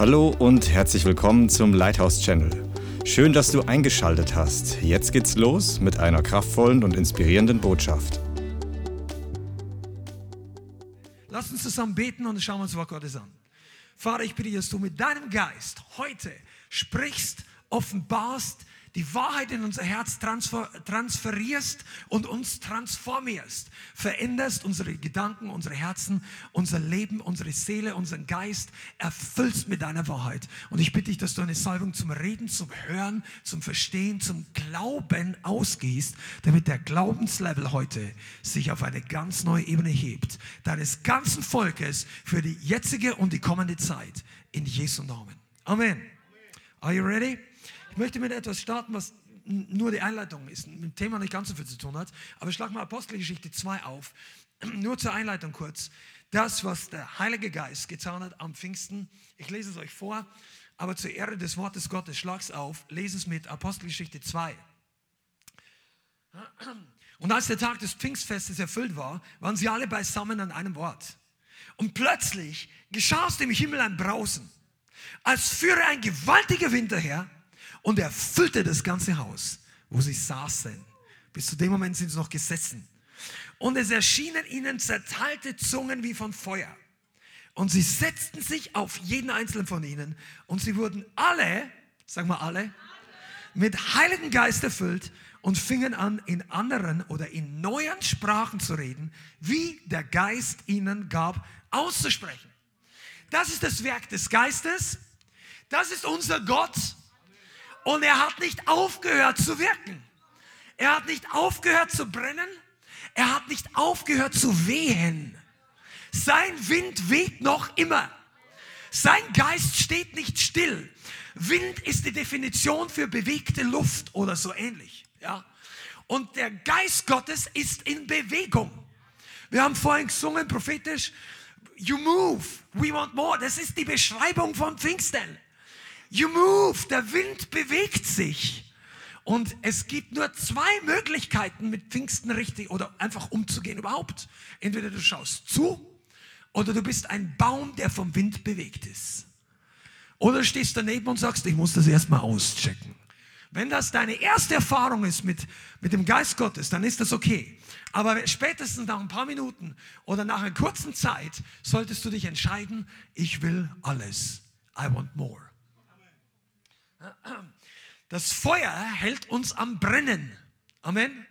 Hallo und herzlich willkommen zum Lighthouse Channel. Schön, dass du eingeschaltet hast. Jetzt geht's los mit einer kraftvollen und inspirierenden Botschaft. Lass uns zusammen beten und schauen uns was Gottes an. Vater, ich bitte, dass du mit deinem Geist heute sprichst, offenbarst, die Wahrheit in unser Herz transfer transferierst und uns transformierst. Veränderst unsere Gedanken, unsere Herzen, unser Leben, unsere Seele, unseren Geist, erfüllst mit deiner Wahrheit. Und ich bitte dich, dass du eine Salbung zum Reden, zum Hören, zum Verstehen, zum Glauben ausgehst, damit der Glaubenslevel heute sich auf eine ganz neue Ebene hebt. Deines ganzen Volkes für die jetzige und die kommende Zeit. In Jesu Namen. Amen. Are you ready? Ich möchte mit etwas starten, was nur die Einleitung ist, mit dem Thema nicht ganz so viel zu tun hat. Aber schlag mal Apostelgeschichte 2 auf. Nur zur Einleitung kurz. Das, was der Heilige Geist getan hat am Pfingsten, ich lese es euch vor, aber zur Ehre des Wortes Gottes, schlag es auf, lese es mit Apostelgeschichte 2. Und als der Tag des Pfingstfestes erfüllt war, waren sie alle beisammen an einem Ort. Und plötzlich geschah aus dem Himmel ein Brausen, als führe ein gewaltiger Wind daher und er füllte das ganze Haus, wo sie saßen. Bis zu dem Moment sind sie noch gesessen. Und es erschienen ihnen zerteilte Zungen wie von Feuer. Und sie setzten sich auf jeden einzelnen von ihnen und sie wurden alle, sagen wir alle, mit Heiligen Geist erfüllt und fingen an, in anderen oder in neuen Sprachen zu reden, wie der Geist ihnen gab, auszusprechen. Das ist das Werk des Geistes. Das ist unser Gott. Und er hat nicht aufgehört zu wirken. Er hat nicht aufgehört zu brennen. Er hat nicht aufgehört zu wehen. Sein Wind weht noch immer. Sein Geist steht nicht still. Wind ist die Definition für bewegte Luft oder so ähnlich. Ja? Und der Geist Gottes ist in Bewegung. Wir haben vorhin gesungen, prophetisch, You move, we want more. Das ist die Beschreibung von Pfingsten. You move, der Wind bewegt sich. Und es gibt nur zwei Möglichkeiten, mit Pfingsten richtig oder einfach umzugehen überhaupt. Entweder du schaust zu oder du bist ein Baum, der vom Wind bewegt ist. Oder du stehst daneben und sagst, ich muss das erstmal auschecken. Wenn das deine erste Erfahrung ist mit, mit dem Geist Gottes, dann ist das okay. Aber spätestens nach ein paar Minuten oder nach einer kurzen Zeit solltest du dich entscheiden, ich will alles. I want more. Das Feuer hält uns am Brennen. Amen.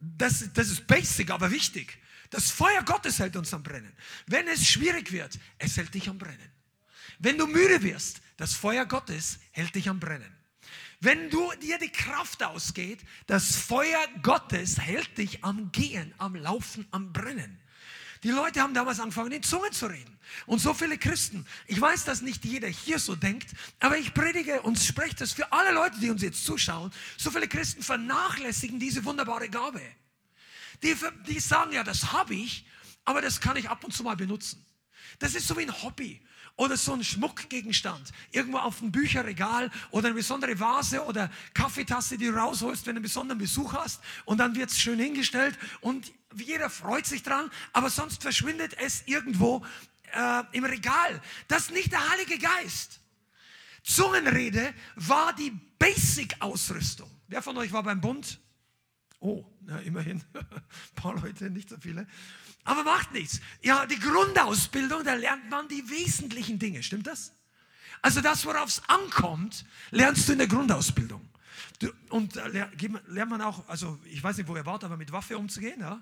Das, das ist basic, aber wichtig. Das Feuer Gottes hält uns am Brennen. Wenn es schwierig wird, es hält dich am Brennen. Wenn du müde wirst, das Feuer Gottes hält dich am Brennen. Wenn du dir die Kraft ausgeht, das Feuer Gottes hält dich am Gehen, am Laufen, am Brennen. Die Leute haben damals angefangen, in Zungen zu reden. Und so viele Christen, ich weiß, dass nicht jeder hier so denkt, aber ich predige und spreche das für alle Leute, die uns jetzt zuschauen. So viele Christen vernachlässigen diese wunderbare Gabe. Die, die sagen, ja, das habe ich, aber das kann ich ab und zu mal benutzen. Das ist so wie ein Hobby oder so ein Schmuckgegenstand irgendwo auf dem Bücherregal oder eine besondere Vase oder Kaffeetasse, die du rausholst, wenn du einen besonderen Besuch hast und dann wird es schön hingestellt und jeder freut sich dran, aber sonst verschwindet es irgendwo äh, im Regal. Das ist nicht der Heilige Geist. Zungenrede war die Basic-Ausrüstung. Wer von euch war beim Bund? Oh, na, immerhin. Ein paar Leute, nicht so viele. Aber macht nichts. Ja, die Grundausbildung, da lernt man die wesentlichen Dinge. Stimmt das? Also das, worauf es ankommt, lernst du in der Grundausbildung. Du, und da lernt man auch, also ich weiß nicht, wo ihr wart, aber mit Waffe umzugehen, ja?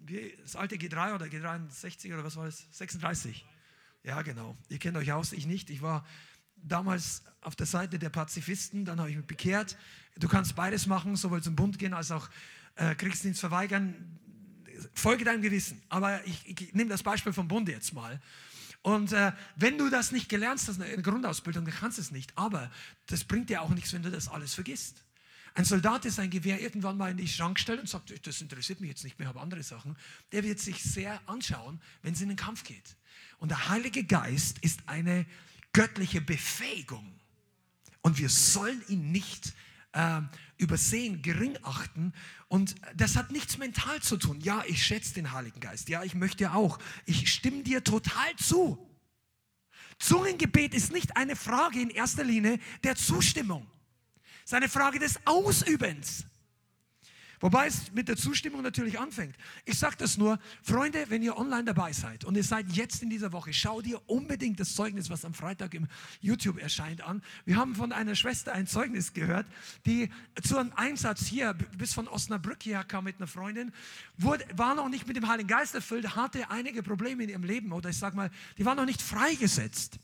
Wie das alte G3 oder G63 oder was war das? 36. Ja, genau. Ihr kennt euch aus, ich nicht. Ich war damals auf der Seite der Pazifisten, dann habe ich mich bekehrt. Du kannst beides machen, sowohl zum Bund gehen als auch äh, Kriegsdienst verweigern. Folge deinem Gewissen. Aber ich, ich nehme das Beispiel vom Bund jetzt mal. Und äh, wenn du das nicht gelernt hast in der Grundausbildung, dann kannst du es nicht. Aber das bringt dir auch nichts, wenn du das alles vergisst. Ein Soldat, der sein Gewehr irgendwann mal in die Schrank stellt und sagt, das interessiert mich jetzt nicht mehr, ich habe andere Sachen, der wird sich sehr anschauen, wenn es in den Kampf geht. Und der Heilige Geist ist eine göttliche Befähigung. Und wir sollen ihn nicht äh, übersehen, gering achten. Und das hat nichts mental zu tun. Ja, ich schätze den Heiligen Geist. Ja, ich möchte auch. Ich stimme dir total zu. Zungengebet ist nicht eine Frage in erster Linie der Zustimmung. Es ist eine Frage des Ausübens. Wobei es mit der Zustimmung natürlich anfängt. Ich sage das nur, Freunde, wenn ihr online dabei seid und ihr seid jetzt in dieser Woche, schau dir unbedingt das Zeugnis, was am Freitag im YouTube erscheint, an. Wir haben von einer Schwester ein Zeugnis gehört, die zu einem Einsatz hier bis von Osnabrück hierher kam mit einer Freundin, wurde, war noch nicht mit dem Heiligen Geist erfüllt, hatte einige Probleme in ihrem Leben oder ich sage mal, die war noch nicht freigesetzt.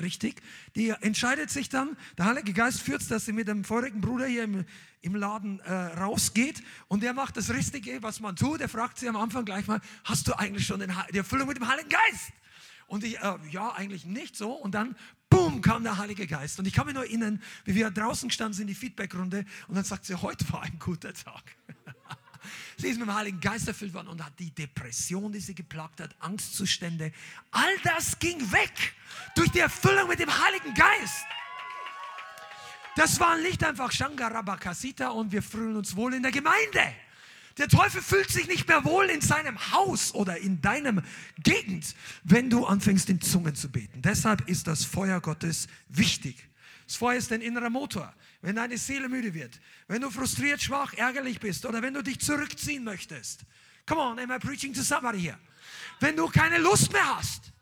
Richtig? Die entscheidet sich dann, der Heilige Geist führt dass sie mit dem vorigen Bruder hier im, im Laden äh, rausgeht und der macht das Richtige, was man tut. Er fragt sie am Anfang gleich mal, hast du eigentlich schon den, die Erfüllung mit dem Heiligen Geist? Und ich, äh, ja, eigentlich nicht so. Und dann, boom, kam der Heilige Geist. Und ich kann mich nur erinnern, wie wir draußen standen in die Feedbackrunde und dann sagt sie, heute war ein guter Tag. Sie ist mit dem Heiligen Geist erfüllt worden und hat die Depression, die sie geplagt hat, Angstzustände, all das ging weg durch die Erfüllung mit dem Heiligen Geist. Das war nicht einfach Shangarabakasita und wir fühlen uns wohl in der Gemeinde. Der Teufel fühlt sich nicht mehr wohl in seinem Haus oder in deinem Gegend, wenn du anfängst in Zungen zu beten. Deshalb ist das Feuer Gottes wichtig. Das Feuer ist ein innerer Motor wenn deine Seele müde wird, wenn du frustriert, schwach, ärgerlich bist oder wenn du dich zurückziehen möchtest. Come on, am I preaching to somebody here? Wenn du keine Lust mehr hast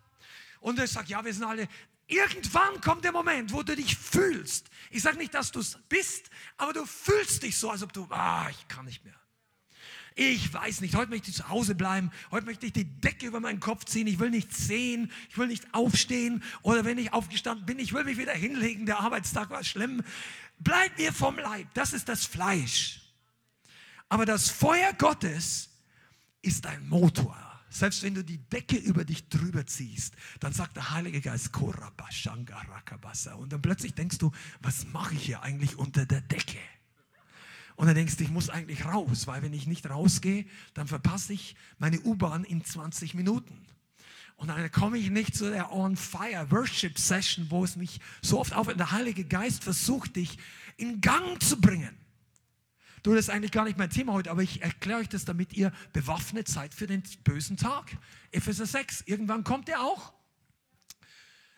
und er sagt, ja, wir sind alle, irgendwann kommt der Moment, wo du dich fühlst. Ich sage nicht, dass du es bist, aber du fühlst dich so, als ob du, ah, ich kann nicht mehr. Ich weiß nicht, heute möchte ich zu Hause bleiben, heute möchte ich die Decke über meinen Kopf ziehen, ich will nichts sehen, ich will nicht aufstehen oder wenn ich aufgestanden bin, ich will mich wieder hinlegen, der Arbeitstag war schlimm. Bleib mir vom Leib, das ist das Fleisch. Aber das Feuer Gottes ist ein Motor. Selbst wenn du die Decke über dich drüber ziehst, dann sagt der Heilige Geist, und dann plötzlich denkst du, was mache ich hier eigentlich unter der Decke? Und dann denkst du, ich muss eigentlich raus, weil wenn ich nicht rausgehe, dann verpasse ich meine U-Bahn in 20 Minuten. Und dann komme ich nicht zu der On Fire Worship Session, wo es mich so oft auf der Heilige Geist versucht, dich in Gang zu bringen. Du, das ist eigentlich gar nicht mein Thema heute, aber ich erkläre euch das, damit ihr bewaffnet seid für den bösen Tag. Epheser 6, irgendwann kommt er auch.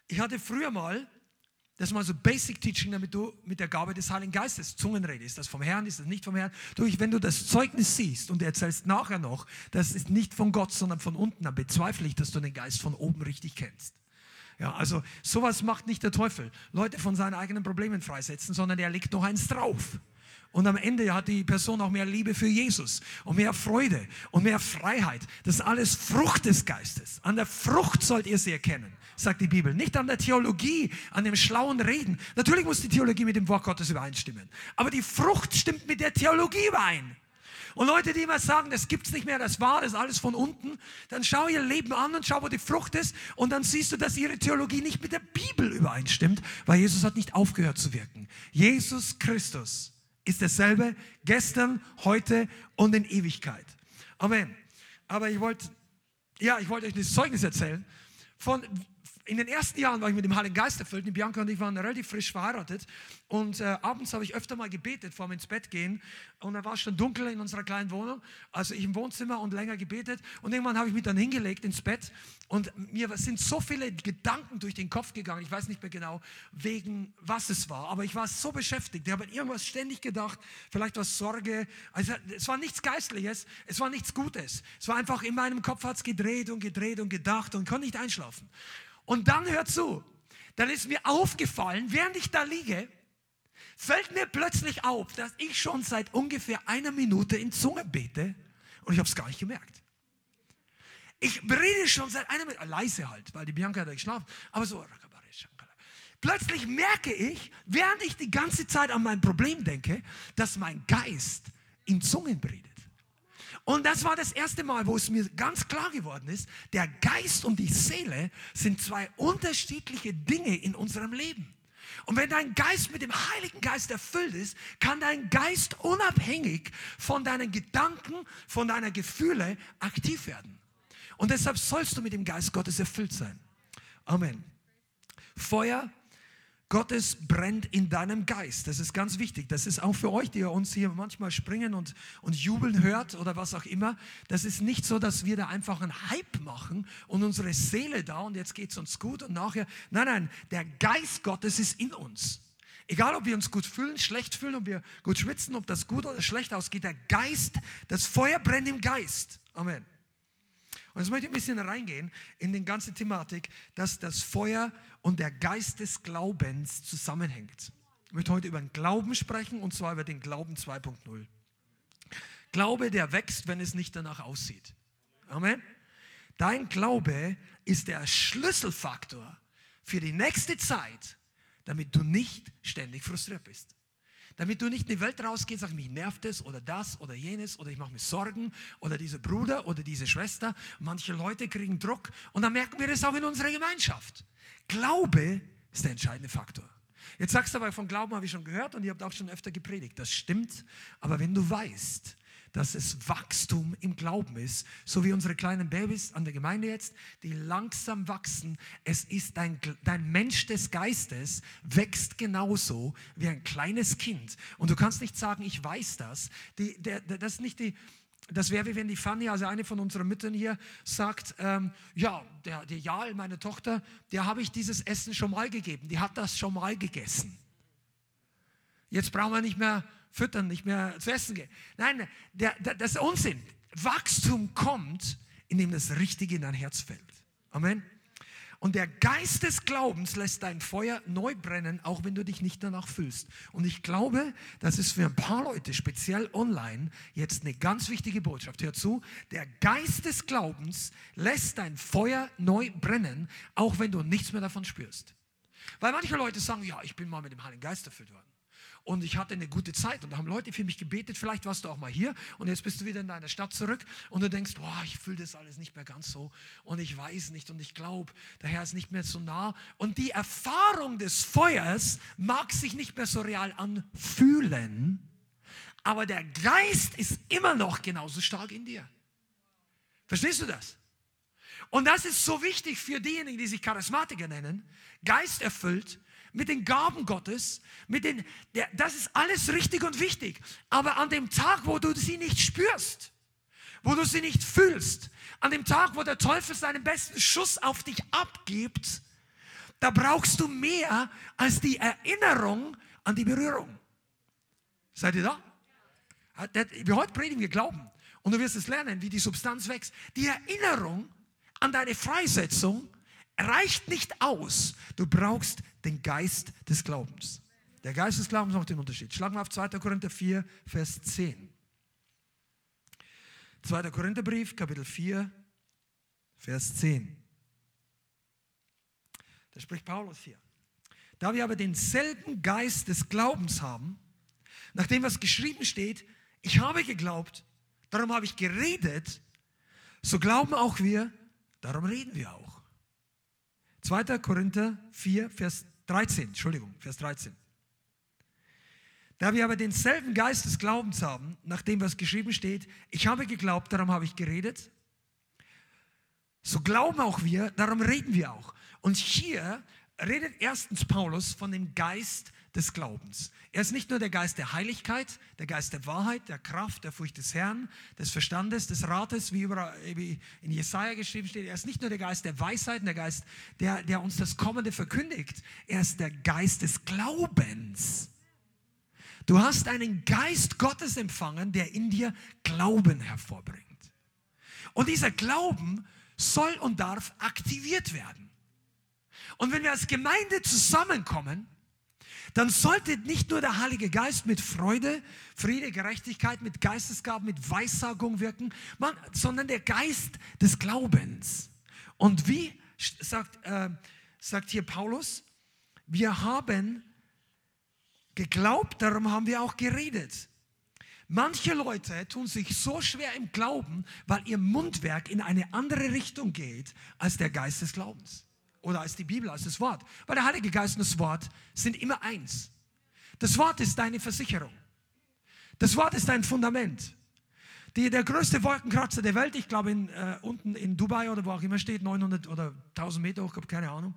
Ich hatte früher mal das ist mal so Basic Teaching, damit du mit der Gabe des Heiligen Geistes Zungenrede. Ist das vom Herrn, ist das nicht vom Herrn? Du, wenn du das Zeugnis siehst und erzählst nachher noch, das ist nicht von Gott, sondern von unten, dann bezweifle ich, dass du den Geist von oben richtig kennst. Ja, also sowas macht nicht der Teufel. Leute von seinen eigenen Problemen freisetzen, sondern er legt noch eins drauf. Und am Ende hat die Person auch mehr Liebe für Jesus und mehr Freude und mehr Freiheit. Das ist alles Frucht des Geistes. An der Frucht sollt ihr sie erkennen sagt die Bibel. Nicht an der Theologie, an dem schlauen Reden. Natürlich muss die Theologie mit dem Wort Gottes übereinstimmen. Aber die Frucht stimmt mit der Theologie überein. Und Leute, die immer sagen, das gibt's nicht mehr, das war, das ist alles von unten, dann schau ihr Leben an und schau, wo die Frucht ist und dann siehst du, dass ihre Theologie nicht mit der Bibel übereinstimmt, weil Jesus hat nicht aufgehört zu wirken. Jesus Christus ist dasselbe gestern, heute und in Ewigkeit. Amen. Aber ich wollte, ja, ich wollte euch ein Zeugnis erzählen von in den ersten Jahren war ich mit dem Heiligen Geist erfüllt. Die Bianca und ich waren relativ frisch verheiratet. Und äh, abends habe ich öfter mal gebetet, vor dem ins Bett gehen. Und da war es schon dunkel in unserer kleinen Wohnung. Also ich im Wohnzimmer und länger gebetet. Und irgendwann habe ich mich dann hingelegt ins Bett. Und mir sind so viele Gedanken durch den Kopf gegangen. Ich weiß nicht mehr genau, wegen was es war. Aber ich war so beschäftigt. Ich habe an irgendwas ständig gedacht. Vielleicht was Sorge. Also es war nichts Geistliches. Es war nichts Gutes. Es war einfach in meinem Kopf hat es gedreht und gedreht und gedacht und konnte nicht einschlafen. Und dann hört zu, dann ist mir aufgefallen, während ich da liege, fällt mir plötzlich auf, dass ich schon seit ungefähr einer Minute in Zunge bete und ich habe es gar nicht gemerkt. Ich rede schon seit einer Minute, leise halt, weil die Bianca hat geschlafen, aber so. Plötzlich merke ich, während ich die ganze Zeit an mein Problem denke, dass mein Geist in Zungen redet. Und das war das erste Mal, wo es mir ganz klar geworden ist, der Geist und die Seele sind zwei unterschiedliche Dinge in unserem Leben. Und wenn dein Geist mit dem Heiligen Geist erfüllt ist, kann dein Geist unabhängig von deinen Gedanken, von deiner Gefühle aktiv werden. Und deshalb sollst du mit dem Geist Gottes erfüllt sein. Amen. Feuer Gottes brennt in deinem Geist. Das ist ganz wichtig. Das ist auch für euch, die ihr uns hier manchmal springen und, und jubeln hört oder was auch immer. Das ist nicht so, dass wir da einfach einen Hype machen und unsere Seele da und jetzt geht es uns gut und nachher. Nein, nein, der Geist Gottes ist in uns. Egal, ob wir uns gut fühlen, schlecht fühlen, ob wir gut schwitzen, ob das gut oder schlecht ausgeht, der Geist, das Feuer brennt im Geist. Amen. Und jetzt möchte ich ein bisschen reingehen in die ganze Thematik, dass das Feuer und der Geist des Glaubens zusammenhängt. Ich möchte heute über den Glauben sprechen und zwar über den Glauben 2.0. Glaube, der wächst, wenn es nicht danach aussieht. Amen. Dein Glaube ist der Schlüsselfaktor für die nächste Zeit, damit du nicht ständig frustriert bist. Damit du nicht in die Welt rausgehst, sagst, mich nervt es oder das oder jenes oder ich mache mir Sorgen oder dieser Bruder oder diese Schwester. Manche Leute kriegen Druck und dann merken wir das auch in unserer Gemeinschaft. Glaube ist der entscheidende Faktor. Jetzt sagst du aber, von Glauben habe ich schon gehört und ihr habt auch schon öfter gepredigt. Das stimmt, aber wenn du weißt, dass es Wachstum im Glauben ist, so wie unsere kleinen Babys an der Gemeinde jetzt, die langsam wachsen. Es ist dein, dein Mensch des Geistes, wächst genauso wie ein kleines Kind. Und du kannst nicht sagen, ich weiß das. Die, der, der, das das wäre wie wenn die Fanny, also eine von unseren Müttern hier, sagt, ähm, ja, der, der Jael, meine Tochter, der habe ich dieses Essen schon mal gegeben, die hat das schon mal gegessen. Jetzt brauchen wir nicht mehr füttern, nicht mehr zu essen gehen. Nein, der, der, das ist Unsinn. Wachstum kommt, indem das Richtige in dein Herz fällt. Amen. Und der Geist des Glaubens lässt dein Feuer neu brennen, auch wenn du dich nicht danach fühlst. Und ich glaube, das ist für ein paar Leute, speziell online, jetzt eine ganz wichtige Botschaft. Hör zu, der Geist des Glaubens lässt dein Feuer neu brennen, auch wenn du nichts mehr davon spürst. Weil manche Leute sagen, ja, ich bin mal mit dem Heiligen Geist erfüllt worden und ich hatte eine gute Zeit und da haben Leute für mich gebetet, vielleicht warst du auch mal hier und jetzt bist du wieder in deiner Stadt zurück und du denkst, boah, ich fühle das alles nicht mehr ganz so und ich weiß nicht und ich glaube, der Herr ist nicht mehr so nah und die Erfahrung des Feuers mag sich nicht mehr so real anfühlen, aber der Geist ist immer noch genauso stark in dir. Verstehst du das? Und das ist so wichtig für diejenigen, die sich Charismatiker nennen, geisterfüllt, mit den Gaben Gottes, mit den, der, das ist alles richtig und wichtig. Aber an dem Tag, wo du sie nicht spürst, wo du sie nicht fühlst, an dem Tag, wo der Teufel seinen besten Schuss auf dich abgibt, da brauchst du mehr als die Erinnerung an die Berührung. Seid ihr da? Wir heute predigen wir Glauben. Und du wirst es lernen, wie die Substanz wächst. Die Erinnerung an deine Freisetzung reicht nicht aus. Du brauchst den Geist des Glaubens. Der Geist des Glaubens macht den Unterschied. Schlagen wir auf 2. Korinther 4, Vers 10. 2. Korintherbrief, Kapitel 4, Vers 10. Da spricht Paulus hier. Da wir aber denselben Geist des Glaubens haben, nach dem was geschrieben steht, ich habe geglaubt, darum habe ich geredet, so glauben auch wir, darum reden wir auch. 2. Korinther 4, Vers 13, Entschuldigung, Vers 13. Da wir aber denselben Geist des Glaubens haben, nach dem was geschrieben steht, ich habe geglaubt, darum habe ich geredet, so glauben auch wir, darum reden wir auch. Und hier redet erstens Paulus von dem Geist des Glaubens. Er ist nicht nur der Geist der Heiligkeit, der Geist der Wahrheit, der Kraft, der Furcht des Herrn, des Verstandes, des Rates, wie, in Jesaja geschrieben steht. Er ist nicht nur der Geist der Weisheit, der Geist, der, der uns das Kommende verkündigt. Er ist der Geist des Glaubens. Du hast einen Geist Gottes empfangen, der in dir Glauben hervorbringt. Und dieser Glauben soll und darf aktiviert werden. Und wenn wir als Gemeinde zusammenkommen, dann sollte nicht nur der Heilige Geist mit Freude, Friede, Gerechtigkeit, mit Geistesgaben, mit Weissagung wirken, sondern der Geist des Glaubens. Und wie sagt, äh, sagt hier Paulus, wir haben geglaubt, darum haben wir auch geredet. Manche Leute tun sich so schwer im Glauben, weil ihr Mundwerk in eine andere Richtung geht als der Geist des Glaubens oder als die Bibel, als das Wort. Weil der Heilige Geist und das Wort sind immer eins. Das Wort ist deine Versicherung. Das Wort ist dein Fundament. Die, der größte Wolkenkratzer der Welt, ich glaube in, äh, unten in Dubai oder wo auch immer steht, 900 oder 1000 Meter hoch, habe keine Ahnung.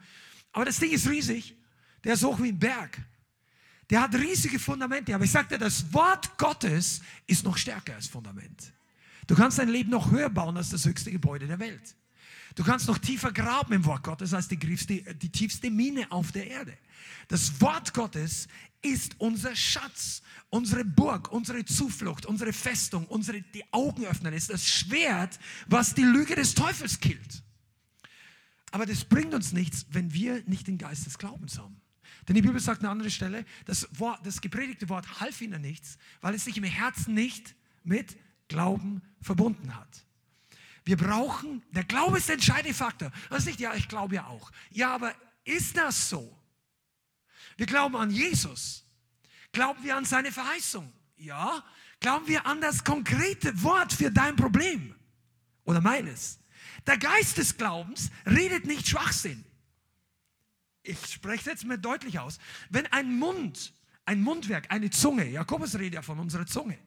Aber das Ding ist riesig. der ist hoch wie ein Berg. Der hat riesige Fundamente. Aber ich sagte, das Wort Gottes ist noch stärker als Fundament. Du kannst dein Leben noch höher bauen als das höchste Gebäude der Welt. Du kannst noch tiefer graben im Wort Gottes als die, tiefste, die tiefste Mine auf der Erde. Das Wort Gottes ist unser Schatz, unsere Burg, unsere Zuflucht, unsere Festung, unsere, die Augen öffnen, ist das Schwert, was die Lüge des Teufels killt. Aber das bringt uns nichts, wenn wir nicht den Geist des Glaubens haben. Denn die Bibel sagt an einer anderen Stelle, das, Wort, das gepredigte Wort half ihnen nichts, weil es sich im Herzen nicht mit Glauben verbunden hat. Wir brauchen, der Glaube ist der entscheidende Faktor. Das ist nicht, ja, ich glaube ja auch. Ja, aber ist das so? Wir glauben an Jesus. Glauben wir an seine Verheißung? Ja. Glauben wir an das konkrete Wort für dein Problem oder meines? Der Geist des Glaubens redet nicht Schwachsinn ich spreche es jetzt mal deutlich aus, wenn ein Mund, ein Mundwerk, eine Zunge, Jakobus redet ja von unserer Zunge,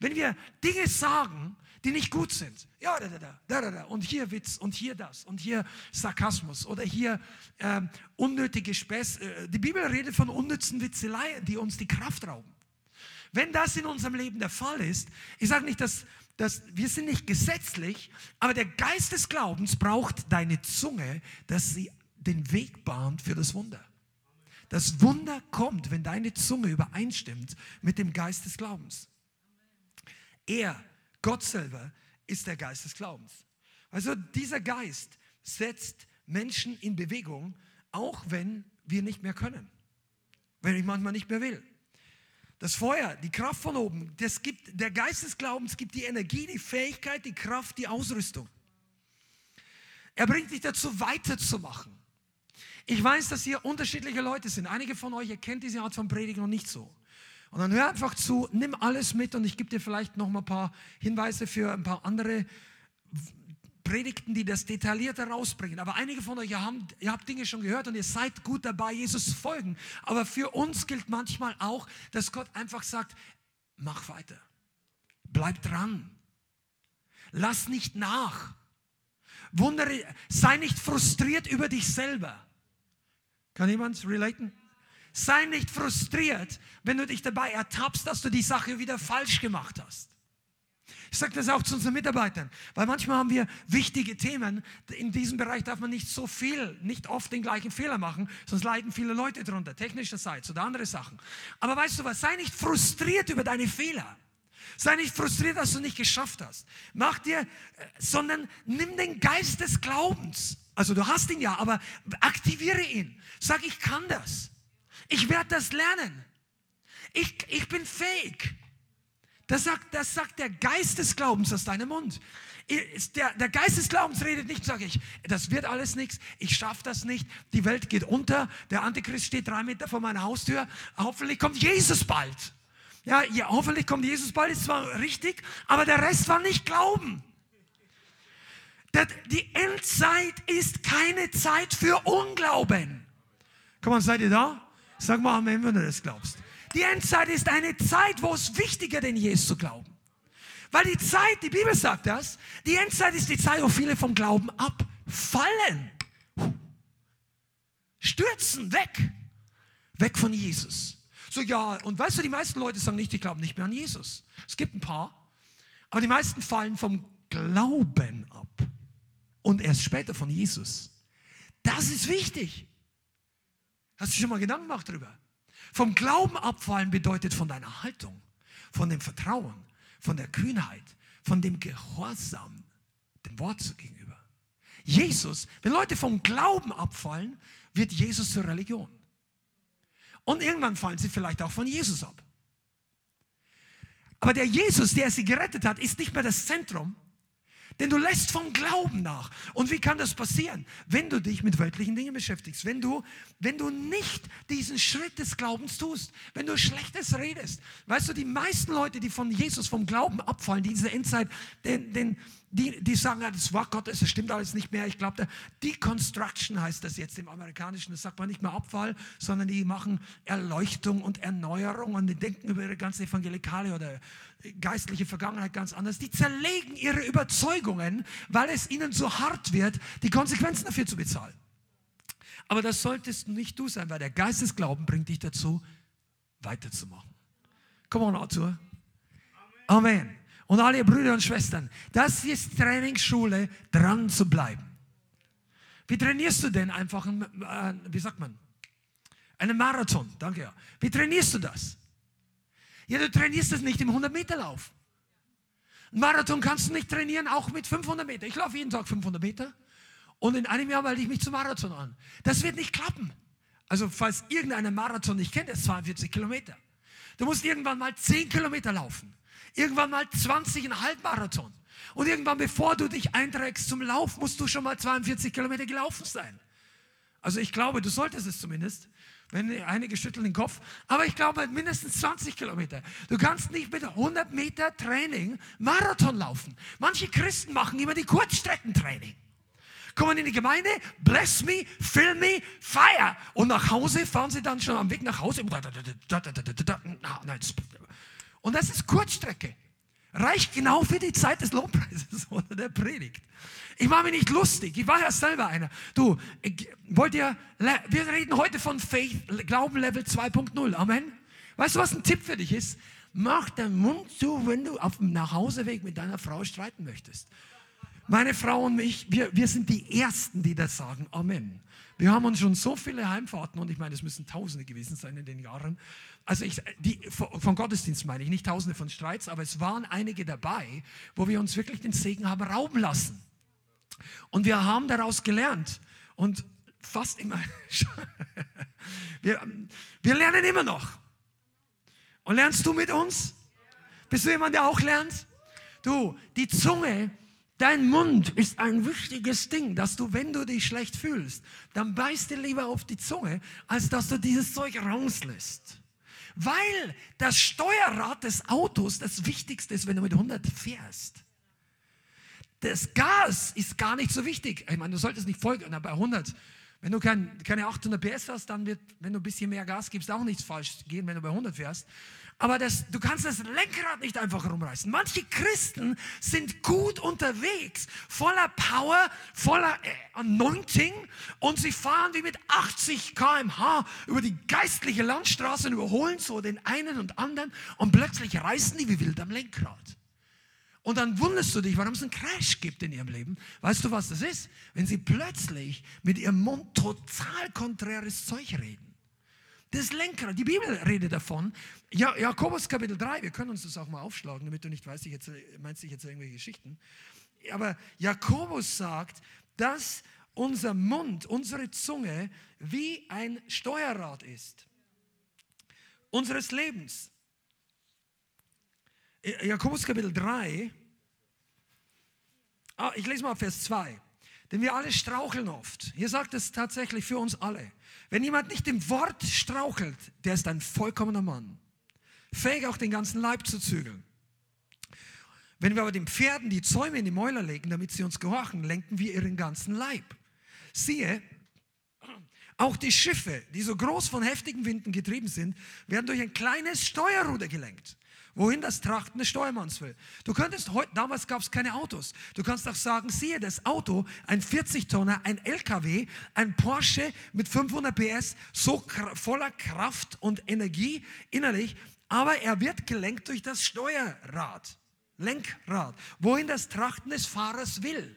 wenn wir Dinge sagen, die nicht gut sind, ja, da, da, da, da, da, und hier Witz und hier das und hier Sarkasmus oder hier ähm, unnötige Späße, äh, die Bibel redet von unnützen Witzeleien, die uns die Kraft rauben. Wenn das in unserem Leben der Fall ist, ich sage nicht, dass, dass wir sind nicht gesetzlich, aber der Geist des Glaubens braucht deine Zunge, dass sie den Weg bahnt für das Wunder. Das Wunder kommt, wenn deine Zunge übereinstimmt mit dem Geist des Glaubens. Er, Gott selber, ist der Geist des Glaubens. Also dieser Geist setzt Menschen in Bewegung, auch wenn wir nicht mehr können. Wenn ich manchmal nicht mehr will. Das Feuer, die Kraft von oben, das gibt, der Geist des Glaubens gibt die Energie, die Fähigkeit, die Kraft, die Ausrüstung. Er bringt dich dazu, weiterzumachen. Ich weiß, dass hier unterschiedliche Leute sind. Einige von euch erkennt diese Art von Predigen noch nicht so. Und dann hör einfach zu, nimm alles mit und ich gebe dir vielleicht noch mal ein paar Hinweise für ein paar andere Predigten, die das detaillierter rausbringen. Aber einige von euch, habt, ihr habt Dinge schon gehört und ihr seid gut dabei, Jesus zu folgen. Aber für uns gilt manchmal auch, dass Gott einfach sagt, mach weiter. Bleib dran. Lass nicht nach. Wundere, sei nicht frustriert über dich selber. Kann jemand relaten? Sei nicht frustriert, wenn du dich dabei ertappst, dass du die Sache wieder falsch gemacht hast. Ich sage das auch zu unseren Mitarbeitern, weil manchmal haben wir wichtige Themen. In diesem Bereich darf man nicht so viel, nicht oft den gleichen Fehler machen, sonst leiden viele Leute darunter, technischerseits oder andere Sachen. Aber weißt du was, sei nicht frustriert über deine Fehler. Sei nicht frustriert, dass du nicht geschafft hast. Mach dir, äh, sondern nimm den Geist des Glaubens also du hast ihn ja, aber aktiviere ihn. Sag, ich kann das. Ich werde das lernen. Ich, ich bin fähig. Das sagt, das sagt der Geist des Glaubens aus deinem Mund. Der, der Geist des Glaubens redet nicht, sage ich, das wird alles nichts, ich schaffe das nicht, die Welt geht unter, der Antichrist steht drei Meter vor meiner Haustür, hoffentlich kommt Jesus bald. Ja, ja hoffentlich kommt Jesus bald, ist zwar richtig, aber der Rest war nicht Glauben. Die Endzeit ist keine Zeit für Unglauben. Komm mal, seid ihr da? Sag mal Amen, wenn du das glaubst. Die Endzeit ist eine Zeit, wo es wichtiger denn je ist zu glauben. Weil die Zeit, die Bibel sagt das, die Endzeit ist die Zeit, wo viele vom Glauben abfallen. Stürzen weg. Weg von Jesus. So, ja, und weißt du, die meisten Leute sagen nicht, die glauben nicht mehr an Jesus. Es gibt ein paar, aber die meisten fallen vom Glauben ab und erst später von Jesus. Das ist wichtig. Hast du schon mal Gedanken gemacht darüber? Vom Glauben abfallen bedeutet von deiner Haltung, von dem Vertrauen, von der Kühnheit, von dem Gehorsam dem Wort gegenüber. Jesus, wenn Leute vom Glauben abfallen, wird Jesus zur Religion. Und irgendwann fallen sie vielleicht auch von Jesus ab. Aber der Jesus, der sie gerettet hat, ist nicht mehr das Zentrum, denn du lässt vom Glauben nach. Und wie kann das passieren? Wenn du dich mit weltlichen Dingen beschäftigst, wenn du, wenn du nicht diesen Schritt des Glaubens tust, wenn du Schlechtes redest. Weißt du, die meisten Leute, die von Jesus, vom Glauben abfallen, diese Endzeit, den, den, die, die sagen, ja, das Wort Gottes, das stimmt alles nicht mehr. Ich glaube, Deconstruction heißt das jetzt im Amerikanischen. Das sagt man nicht mehr Abfall, sondern die machen Erleuchtung und Erneuerung und die denken über ihre ganze evangelikale oder geistliche Vergangenheit ganz anders. Die zerlegen ihre Überzeugungen, weil es ihnen so hart wird, die Konsequenzen dafür zu bezahlen. Aber das solltest nicht du sein, weil der Geistesglauben bringt dich dazu, weiterzumachen. Come on, Arthur. Amen. Und alle Brüder und Schwestern, das ist Trainingsschule, dran zu bleiben. Wie trainierst du denn einfach, ein, äh, wie sagt man, einen Marathon? Danke ja. Wie trainierst du das? Ja, du trainierst das nicht im 100-Meter-Lauf. Ein Marathon kannst du nicht trainieren, auch mit 500 Meter. Ich laufe jeden Tag 500 Meter und in einem Jahr melde ich mich zum Marathon an. Das wird nicht klappen. Also falls irgendeiner Marathon nicht kennt, ist 42 Kilometer. Du musst irgendwann mal 10 Kilometer laufen. Irgendwann mal 20,5 Marathon. Und irgendwann, bevor du dich einträgst zum Lauf, musst du schon mal 42 Kilometer gelaufen sein. Also ich glaube, du solltest es zumindest. Wenn einige schütteln den Kopf. Aber ich glaube, mindestens 20 Kilometer. Du kannst nicht mit 100 Meter Training Marathon laufen. Manche Christen machen immer die Kurzstreckentraining. Kommen in die Gemeinde, bless me, fill me, fire. Und nach Hause fahren sie dann schon am Weg nach Hause. Und das ist Kurzstrecke. Reicht genau für die Zeit des Lobpreises oder der Predigt. Ich mache mich nicht lustig. Ich war ja selber einer. Du, wollt ihr, wir reden heute von Faith, Glauben Level 2.0. Amen. Weißt du, was ein Tipp für dich ist? Mach den Mund zu, wenn du auf dem Nachhauseweg mit deiner Frau streiten möchtest. Meine Frau und mich, wir, wir sind die Ersten, die das sagen. Amen. Wir haben uns schon so viele Heimfahrten, und ich meine, es müssen Tausende gewesen sein in den Jahren. Also ich, die, von Gottesdienst meine ich, nicht Tausende von Streits, aber es waren einige dabei, wo wir uns wirklich den Segen haben rauben lassen. Und wir haben daraus gelernt. Und fast immer, wir, wir lernen immer noch. Und lernst du mit uns? Bist du jemand, der auch lernt? Du, die Zunge Dein Mund ist ein wichtiges Ding, dass du, wenn du dich schlecht fühlst, dann beißt dir lieber auf die Zunge, als dass du dieses Zeug rauslässt. Weil das Steuerrad des Autos das Wichtigste ist, wenn du mit 100 fährst. Das Gas ist gar nicht so wichtig. Ich meine, du solltest nicht folgen, bei 100. Wenn du kein, keine 800 PS hast, dann wird, wenn du ein bisschen mehr Gas gibst, auch nichts falsch gehen, wenn du bei 100 fährst. Aber das, du kannst das Lenkrad nicht einfach rumreißen. Manche Christen sind gut unterwegs, voller Power, voller äh, Anointing und sie fahren wie mit 80 km/h über die geistliche Landstraße und überholen so den einen und anderen und plötzlich reißen die wie wild am Lenkrad. Und dann wunderst du dich, warum es einen Crash gibt in ihrem Leben. Weißt du, was das ist? Wenn sie plötzlich mit ihrem Mund total konträres Zeug reden. Das Lenkrad, die Bibel redet davon. Ja, Jakobus Kapitel 3, wir können uns das auch mal aufschlagen, damit du nicht weißt, ich jetzt, meinst ich jetzt irgendwelche Geschichten. Aber Jakobus sagt, dass unser Mund, unsere Zunge wie ein Steuerrad ist. Unseres Lebens. Jakobus Kapitel 3, ah, ich lese mal Vers 2. Denn wir alle straucheln oft. Hier sagt es tatsächlich für uns alle. Wenn jemand nicht im Wort strauchelt, der ist ein vollkommener Mann. Fähig auch den ganzen Leib zu zügeln. Wenn wir aber den Pferden die Zäume in die Mäuler legen, damit sie uns gehorchen, lenken wir ihren ganzen Leib. Siehe, auch die Schiffe, die so groß von heftigen Winden getrieben sind, werden durch ein kleines Steuerruder gelenkt wohin das Trachten des Steuermanns will. Du könntest heute, damals gab es keine Autos. Du kannst auch sagen, siehe, das Auto, ein 40-Tonner, ein LKW, ein Porsche mit 500 PS, so voller Kraft und Energie innerlich, aber er wird gelenkt durch das Steuerrad, Lenkrad, wohin das Trachten des Fahrers will.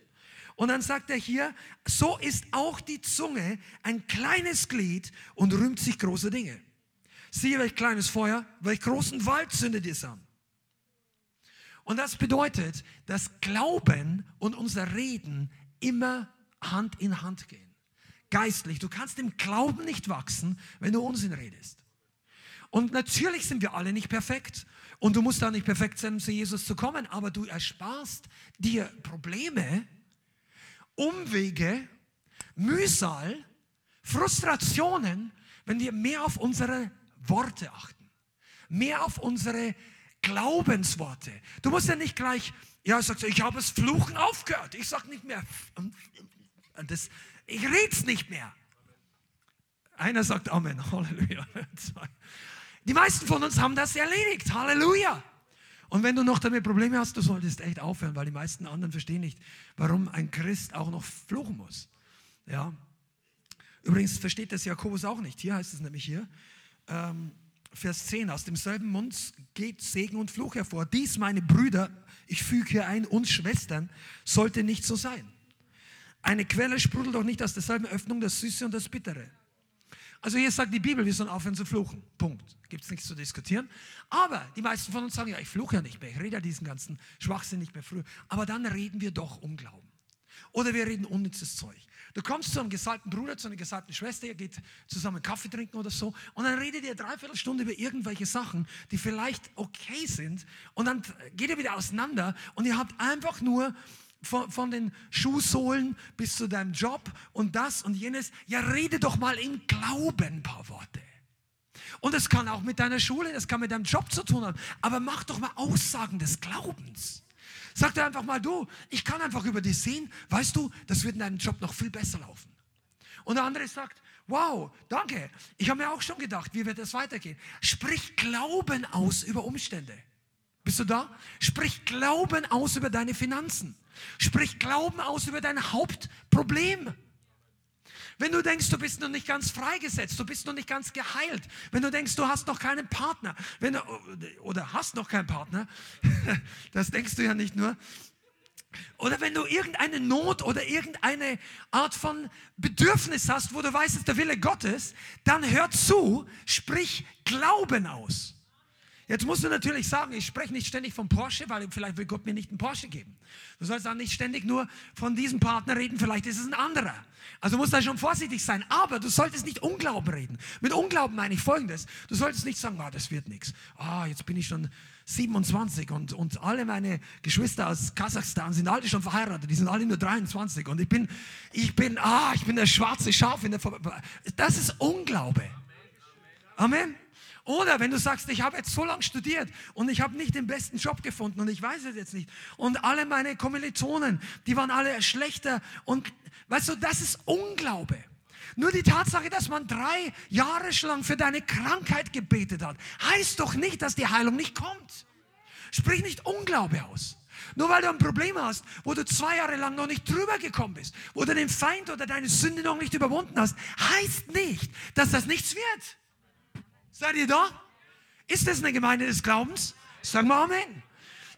Und dann sagt er hier, so ist auch die Zunge ein kleines Glied und rühmt sich große Dinge. Siehe, welch kleines Feuer, welch großen Wald zündet es an. Und das bedeutet, dass Glauben und unser Reden immer Hand in Hand gehen. Geistlich. Du kannst im Glauben nicht wachsen, wenn du Unsinn redest. Und natürlich sind wir alle nicht perfekt. Und du musst da nicht perfekt sein, um zu Jesus zu kommen. Aber du ersparst dir Probleme, Umwege, Mühsal, Frustrationen, wenn wir mehr auf unsere Worte achten. Mehr auf unsere Glaubensworte. Du musst ja nicht gleich, ja, sagst du, ich habe das Fluchen aufgehört. Ich sage nicht mehr, das, ich rede es nicht mehr. Einer sagt Amen, Halleluja. Die meisten von uns haben das erledigt, Halleluja. Und wenn du noch damit Probleme hast, du solltest echt aufhören, weil die meisten anderen verstehen nicht, warum ein Christ auch noch fluchen muss. Ja. Übrigens versteht das Jakobus auch nicht. Hier heißt es nämlich hier, ähm, Vers 10, aus demselben Mund geht Segen und Fluch hervor. Dies, meine Brüder, ich füge hier ein, uns Schwestern, sollte nicht so sein. Eine Quelle sprudelt doch nicht aus derselben Öffnung das Süße und das Bittere. Also hier sagt die Bibel, wir sollen aufhören zu fluchen. Punkt. Gibt es nichts zu diskutieren. Aber die meisten von uns sagen, ja, ich fluche ja nicht mehr. Ich rede ja diesen ganzen Schwachsinn nicht mehr früher. Aber dann reden wir doch um Glauben. Oder wir reden unnützes Zeug. Du kommst zu einem gesalbten Bruder, zu einer gesalbten Schwester, ihr geht zusammen Kaffee trinken oder so und dann redet ihr dreiviertel Stunde über irgendwelche Sachen, die vielleicht okay sind und dann geht ihr wieder auseinander und ihr habt einfach nur von, von den Schuhsohlen bis zu deinem Job und das und jenes. Ja, rede doch mal im Glauben ein paar Worte. Und es kann auch mit deiner Schule, das kann mit deinem Job zu tun haben, aber mach doch mal Aussagen des Glaubens. Sag dir einfach mal, du, ich kann einfach über dich sehen, weißt du, das wird in deinem Job noch viel besser laufen. Und der andere sagt, wow, danke, ich habe mir auch schon gedacht, wie wird das weitergehen? Sprich Glauben aus über Umstände. Bist du da? Sprich Glauben aus über deine Finanzen. Sprich Glauben aus über dein Hauptproblem. Wenn du denkst, du bist noch nicht ganz freigesetzt, du bist noch nicht ganz geheilt, wenn du denkst, du hast noch keinen Partner, wenn du, oder hast noch keinen Partner, das denkst du ja nicht nur, oder wenn du irgendeine Not oder irgendeine Art von Bedürfnis hast, wo du weißt, es ist der Wille Gottes, dann hör zu, sprich Glauben aus. Jetzt musst du natürlich sagen, ich spreche nicht ständig von Porsche, weil vielleicht will Gott mir nicht einen Porsche geben. Du sollst auch nicht ständig nur von diesem Partner reden, vielleicht ist es ein anderer. Also musst da schon vorsichtig sein. Aber du solltest nicht Unglauben reden. Mit Unglauben meine ich Folgendes. Du solltest nicht sagen, ah, das wird nichts. Ah, jetzt bin ich schon 27 und, und alle meine Geschwister aus Kasachstan sind alle schon verheiratet. Die sind alle nur 23 und ich bin, ich bin, ah, ich bin der schwarze Schaf in der Ver Das ist Unglaube. Amen. Oder wenn du sagst, ich habe jetzt so lange studiert und ich habe nicht den besten Job gefunden und ich weiß es jetzt nicht. Und alle meine Kommilitonen, die waren alle schlechter. Und weißt du, das ist Unglaube. Nur die Tatsache, dass man drei Jahre lang für deine Krankheit gebetet hat, heißt doch nicht, dass die Heilung nicht kommt. Sprich nicht Unglaube aus. Nur weil du ein Problem hast, wo du zwei Jahre lang noch nicht drüber gekommen bist, wo du den Feind oder deine Sünde noch nicht überwunden hast, heißt nicht, dass das nichts wird. Seid ihr da? Ist das eine Gemeinde des Glaubens? Sagen wir Amen.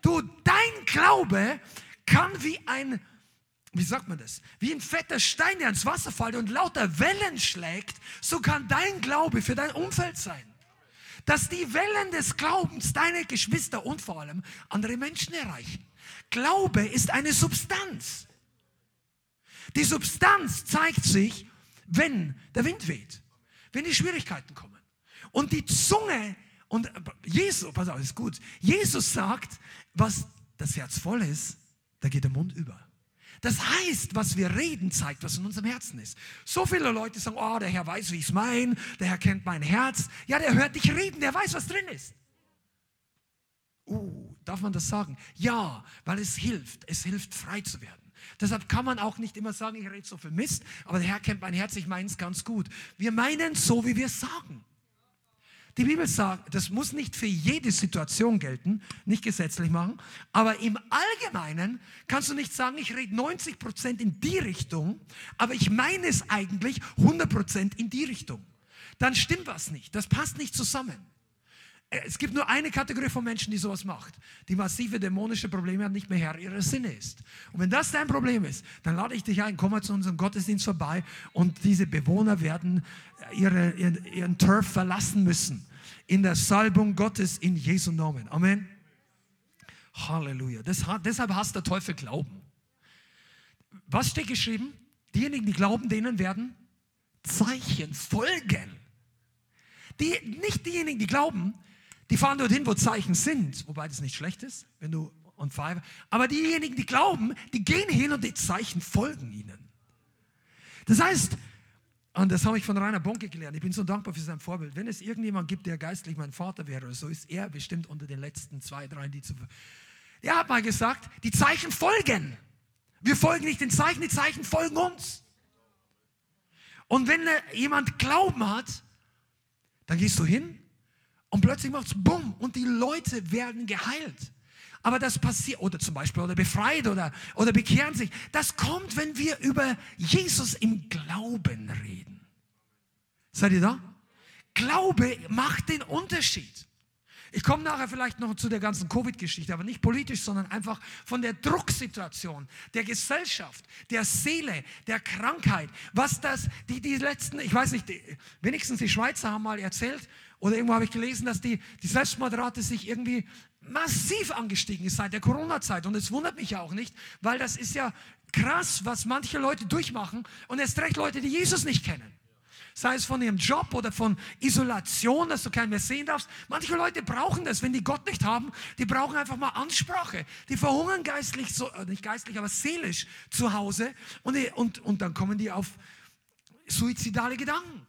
Du, dein Glaube kann wie ein, wie sagt man das? Wie ein fetter Stein, der ins Wasser fällt und lauter Wellen schlägt, so kann dein Glaube für dein Umfeld sein. Dass die Wellen des Glaubens deine Geschwister und vor allem andere Menschen erreichen. Glaube ist eine Substanz. Die Substanz zeigt sich, wenn der Wind weht, wenn die Schwierigkeiten kommen. Und die Zunge, und Jesus, pass auf, ist gut. Jesus sagt, was das Herz voll ist, da geht der Mund über. Das heißt, was wir reden, zeigt, was in unserem Herzen ist. So viele Leute sagen, oh, der Herr weiß, wie ich es meine, der Herr kennt mein Herz. Ja, der hört dich reden, der weiß, was drin ist. Uh, darf man das sagen? Ja, weil es hilft. Es hilft, frei zu werden. Deshalb kann man auch nicht immer sagen, ich rede so viel Mist, aber der Herr kennt mein Herz, ich meine es ganz gut. Wir meinen so, wie wir es sagen. Die Bibel sagt, das muss nicht für jede Situation gelten, nicht gesetzlich machen, aber im Allgemeinen kannst du nicht sagen, ich rede 90 Prozent in die Richtung, aber ich meine es eigentlich 100 Prozent in die Richtung. Dann stimmt was nicht. Das passt nicht zusammen. Äh, es gibt nur eine Kategorie von Menschen, die sowas macht, die massive dämonische Probleme hat, nicht mehr Herr ihrer Sinne ist. Und wenn das dein Problem ist, dann lade ich dich ein, komm mal zu unserem Gottesdienst vorbei und diese Bewohner werden ihre, ihren, ihren Turf verlassen müssen. In der Salbung Gottes in Jesu Namen. Amen. Halleluja. Das, deshalb hasst der Teufel Glauben. Was steht geschrieben? Diejenigen, die glauben, denen werden Zeichen folgen. Die, nicht diejenigen, die glauben, die fahren dorthin, wo Zeichen sind, wobei das nicht schlecht ist, wenn du on fire. Aber diejenigen, die glauben, die gehen hin und die Zeichen folgen ihnen. Das heißt, und das habe ich von Rainer Bonke gelernt. Ich bin so dankbar für sein Vorbild. Wenn es irgendjemand gibt, der geistlich mein Vater wäre, so ist er bestimmt unter den letzten zwei, drei, die zu. Er hat mal gesagt, die Zeichen folgen. Wir folgen nicht den Zeichen, die Zeichen folgen uns. Und wenn jemand Glauben hat, dann gehst du hin und plötzlich macht es bumm und die Leute werden geheilt. Aber das passiert, oder zum Beispiel, oder befreit oder, oder bekehren sich. Das kommt, wenn wir über Jesus im Glauben reden. Seid ihr da? Glaube macht den Unterschied. Ich komme nachher vielleicht noch zu der ganzen Covid-Geschichte, aber nicht politisch, sondern einfach von der Drucksituation, der Gesellschaft, der Seele, der Krankheit. Was das, die, die letzten, ich weiß nicht, die, wenigstens die Schweizer haben mal erzählt, oder irgendwo habe ich gelesen, dass die, die Selbstmordrate sich irgendwie massiv angestiegen ist seit der Corona-Zeit. Und es wundert mich ja auch nicht, weil das ist ja krass, was manche Leute durchmachen und erst recht Leute, die Jesus nicht kennen sei es von ihrem Job oder von Isolation, dass du keinen mehr sehen darfst. Manche Leute brauchen das, wenn die Gott nicht haben, die brauchen einfach mal Ansprache. Die verhungern geistlich, so, äh, nicht geistlich, aber seelisch zu Hause und, und, und dann kommen die auf suizidale Gedanken.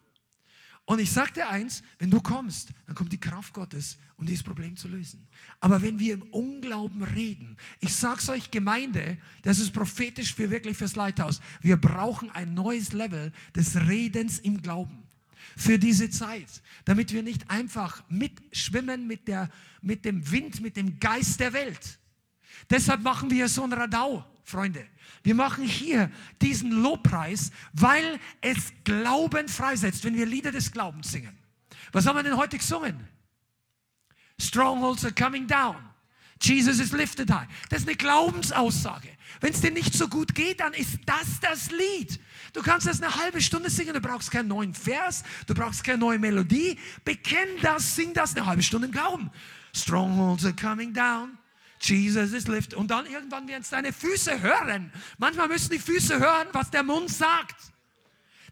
Und ich dir eins, wenn du kommst, dann kommt die Kraft Gottes, um dieses Problem zu lösen. Aber wenn wir im Unglauben reden, ich sage es euch Gemeinde, das ist prophetisch für wirklich fürs Leithaus, wir brauchen ein neues Level des Redens im Glauben für diese Zeit, damit wir nicht einfach mitschwimmen mit, der, mit dem Wind, mit dem Geist der Welt. Deshalb machen wir so ein Radau, Freunde. Wir machen hier diesen Lobpreis, weil es Glauben freisetzt, wenn wir Lieder des Glaubens singen. Was haben wir denn heute gesungen? Strongholds are coming down. Jesus is lifted high. Das ist eine Glaubensaussage. Wenn es dir nicht so gut geht, dann ist das das Lied. Du kannst das eine halbe Stunde singen, du brauchst keinen neuen Vers, du brauchst keine neue Melodie. Bekenn das, sing das eine halbe Stunde im Glauben. Strongholds are coming down. Jesus is lifted. Und dann irgendwann werden es deine Füße hören. Manchmal müssen die Füße hören, was der Mund sagt.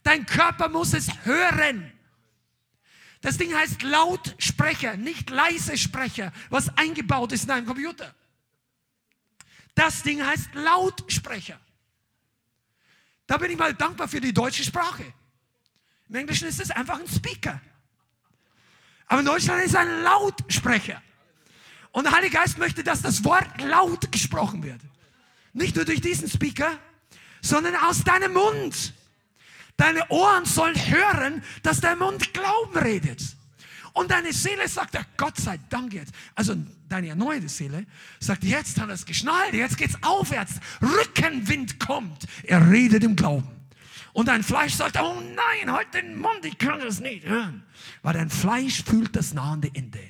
Dein Körper muss es hören. Das Ding heißt Lautsprecher, nicht leise Sprecher, was eingebaut ist in einem Computer. Das Ding heißt Lautsprecher. Da bin ich mal dankbar für die deutsche Sprache. Im Englischen ist es einfach ein Speaker. Aber in Deutschland ist es ein Lautsprecher. Und der Heilige Geist möchte, dass das Wort laut gesprochen wird. Nicht nur durch diesen Speaker, sondern aus deinem Mund. Deine Ohren sollen hören, dass dein Mund Glauben redet. Und deine Seele sagt, Gott sei Dank jetzt. Also deine erneuerte Seele sagt, jetzt hat er es geschnallt, jetzt geht's aufwärts. Rückenwind kommt. Er redet im Glauben. Und dein Fleisch sagt, oh nein, halt den Mund, ich kann das nicht hören. Weil dein Fleisch fühlt das nahende Ende.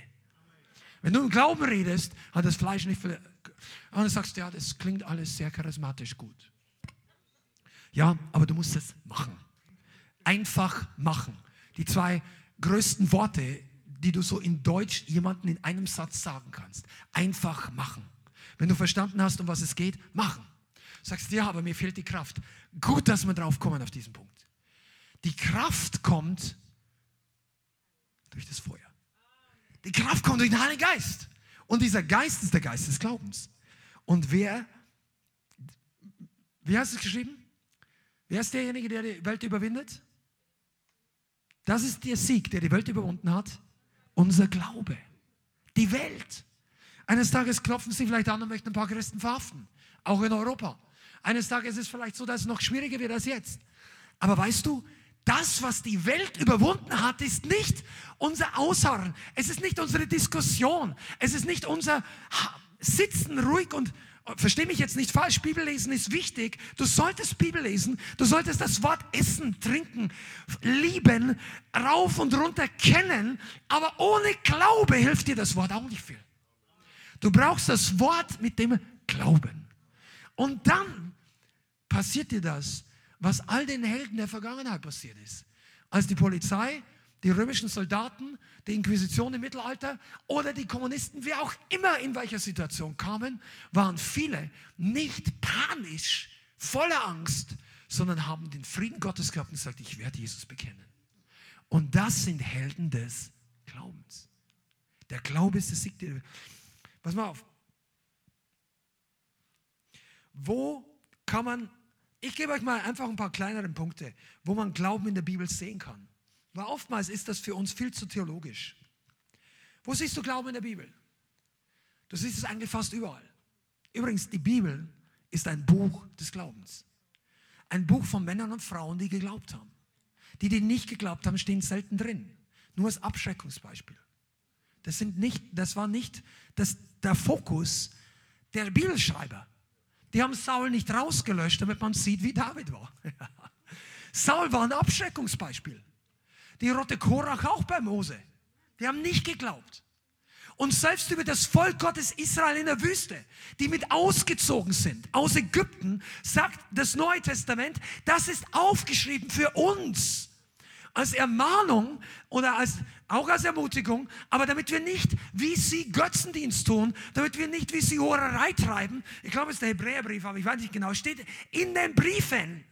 Wenn du im Glauben redest, hat das Fleisch nicht viel. Und du sagst, ja, das klingt alles sehr charismatisch gut. Ja, aber du musst es machen. Einfach machen. Die zwei größten Worte, die du so in Deutsch jemanden in einem Satz sagen kannst. Einfach machen. Wenn du verstanden hast, um was es geht, machen. Sagst, ja, aber mir fehlt die Kraft. Gut, dass wir drauf kommen auf diesen Punkt. Die Kraft kommt durch das Feuer. Die Kraft kommt durch den Heiligen Geist. Und dieser Geist ist der Geist des Glaubens. Und wer, wie du es geschrieben? Wer ist derjenige, der die Welt überwindet? Das ist der Sieg, der die Welt überwunden hat. Unser Glaube. Die Welt. Eines Tages klopfen sie vielleicht an und möchten ein paar Christen verhaften. Auch in Europa. Eines Tages ist es vielleicht so, dass es noch schwieriger wird als jetzt. Aber weißt du, das, was die Welt überwunden hat, ist nicht unser Ausharren. Es ist nicht unsere Diskussion. Es ist nicht unser Sitzen ruhig und Versteh mich jetzt nicht falsch, Bibellesen ist wichtig. Du solltest Bibel lesen, du solltest das Wort essen, trinken, lieben, rauf und runter kennen, aber ohne Glaube hilft dir das Wort auch nicht viel. Du brauchst das Wort mit dem Glauben. Und dann passiert dir das, was all den Helden der Vergangenheit passiert ist. Als die Polizei, die römischen Soldaten, die Inquisition im Mittelalter oder die Kommunisten, wie auch immer in welcher Situation kamen, waren viele nicht panisch, voller Angst, sondern haben den Frieden Gottes gehabt und gesagt, ich werde Jesus bekennen. Und das sind Helden des Glaubens. Der Glaube ist das Sieg. Pass mal auf. Wo kann man ich gebe euch mal einfach ein paar kleinere Punkte, wo man Glauben in der Bibel sehen kann. Weil oftmals ist das für uns viel zu theologisch. Wo siehst du Glauben in der Bibel? Du siehst es eigentlich fast überall. Übrigens, die Bibel ist ein Buch des Glaubens. Ein Buch von Männern und Frauen, die geglaubt haben. Die, die nicht geglaubt haben, stehen selten drin. Nur als Abschreckungsbeispiel. Das, sind nicht, das war nicht das, der Fokus der Bibelschreiber. Die haben Saul nicht rausgelöscht, damit man sieht, wie David war. Saul war ein Abschreckungsbeispiel. Die Rotte Korach auch bei Mose. Die haben nicht geglaubt. Und selbst über das Volk Gottes Israel in der Wüste, die mit ausgezogen sind aus Ägypten, sagt das Neue Testament, das ist aufgeschrieben für uns als Ermahnung oder als, auch als Ermutigung, aber damit wir nicht wie sie Götzendienst tun, damit wir nicht wie sie Horerei treiben. Ich glaube, es ist der Hebräerbrief, aber ich weiß nicht genau, steht in den Briefen.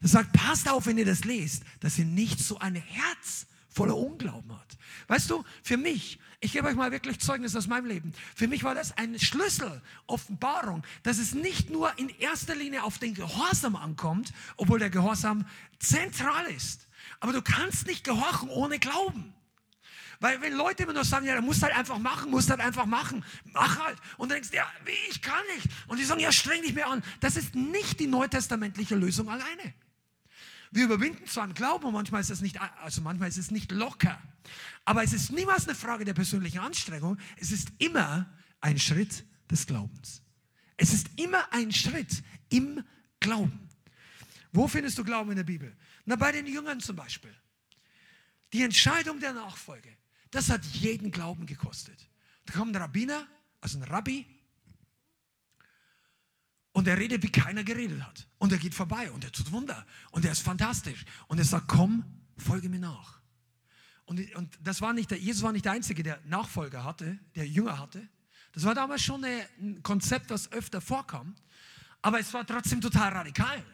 Er sagt, passt auf, wenn ihr das lest, dass ihr nicht so ein Herz voller Unglauben habt. Weißt du, für mich, ich gebe euch mal wirklich Zeugnis aus meinem Leben. Für mich war das eine Schlüssel, Offenbarung, dass es nicht nur in erster Linie auf den Gehorsam ankommt, obwohl der Gehorsam zentral ist. Aber du kannst nicht gehorchen ohne Glauben. Weil wenn Leute immer nur sagen, ja, du musst halt einfach machen, musst halt einfach machen, mach halt. Und du denkst, ja, wie, ich kann nicht. Und die sagen, ja, streng dich mehr an. Das ist nicht die neutestamentliche Lösung alleine. Wir überwinden zwar einen Glauben und manchmal ist es nicht, also manchmal ist es nicht locker. Aber es ist niemals eine Frage der persönlichen Anstrengung. Es ist immer ein Schritt des Glaubens. Es ist immer ein Schritt im Glauben. Wo findest du Glauben in der Bibel? Na, bei den Jüngern zum Beispiel. Die Entscheidung der Nachfolge, das hat jeden Glauben gekostet. Da kommt ein Rabbiner, also ein Rabbi, und er redet, wie keiner geredet hat. Und er geht vorbei und er tut Wunder. Und er ist fantastisch. Und er sagt, komm, folge mir nach. Und, und das war nicht der, Jesus war nicht der Einzige, der Nachfolger hatte, der Jünger hatte. Das war damals schon ein Konzept, das öfter vorkam. Aber es war trotzdem total radikal.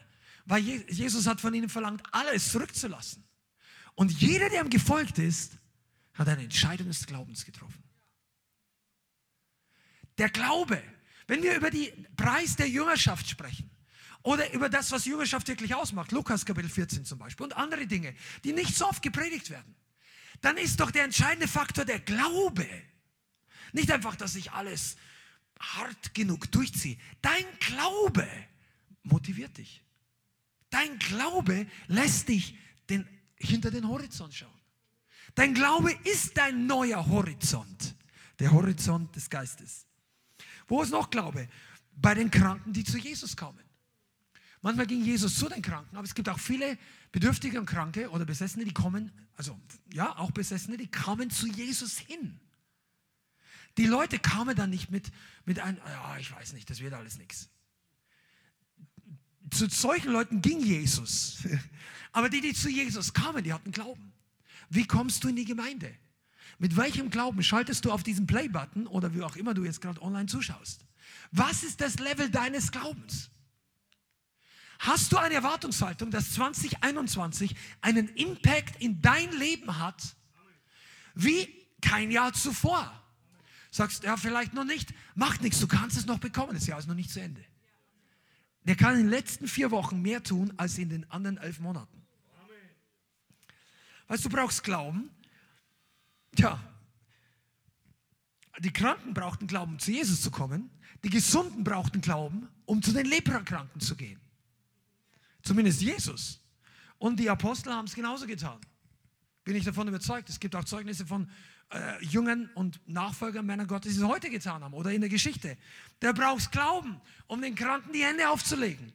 Weil Jesus hat von ihnen verlangt, alles zurückzulassen. Und jeder, der ihm gefolgt ist, hat eine Entscheidung des Glaubens getroffen. Der Glaube, wenn wir über den Preis der Jüngerschaft sprechen oder über das, was Jüngerschaft wirklich ausmacht, Lukas Kapitel 14 zum Beispiel und andere Dinge, die nicht so oft gepredigt werden, dann ist doch der entscheidende Faktor der Glaube. Nicht einfach, dass ich alles hart genug durchziehe. Dein Glaube motiviert dich. Dein Glaube lässt dich den, hinter den Horizont schauen. Dein Glaube ist dein neuer Horizont, der Horizont des Geistes. Wo ist noch Glaube? Bei den Kranken, die zu Jesus kamen. Manchmal ging Jesus zu den Kranken, aber es gibt auch viele Bedürftige und Kranke oder Besessene, die kommen, also ja, auch Besessene, die kamen zu Jesus hin. Die Leute kamen dann nicht mit, mit einem, ja, ich weiß nicht, das wird alles nichts. Zu solchen Leuten ging Jesus. Aber die, die zu Jesus kamen, die hatten Glauben. Wie kommst du in die Gemeinde? Mit welchem Glauben schaltest du auf diesen Play-Button oder wie auch immer du jetzt gerade online zuschaust? Was ist das Level deines Glaubens? Hast du eine Erwartungshaltung, dass 2021 einen Impact in dein Leben hat, wie kein Jahr zuvor? Sagst, ja, vielleicht noch nicht. Macht nichts, du kannst es noch bekommen. Das Jahr ist noch nicht zu Ende. Der kann in den letzten vier Wochen mehr tun als in den anderen elf Monaten. Weißt du, brauchst Glauben, Tja, die Kranken brauchten Glauben, um zu Jesus zu kommen. Die Gesunden brauchten Glauben, um zu den Leprakranken zu gehen. Zumindest Jesus. Und die Apostel haben es genauso getan. Bin ich davon überzeugt. Es gibt auch Zeugnisse von äh, Jüngern und Nachfolgern Männer Gottes, die es heute getan haben oder in der Geschichte. Der braucht Glauben, um den Kranken die Hände aufzulegen.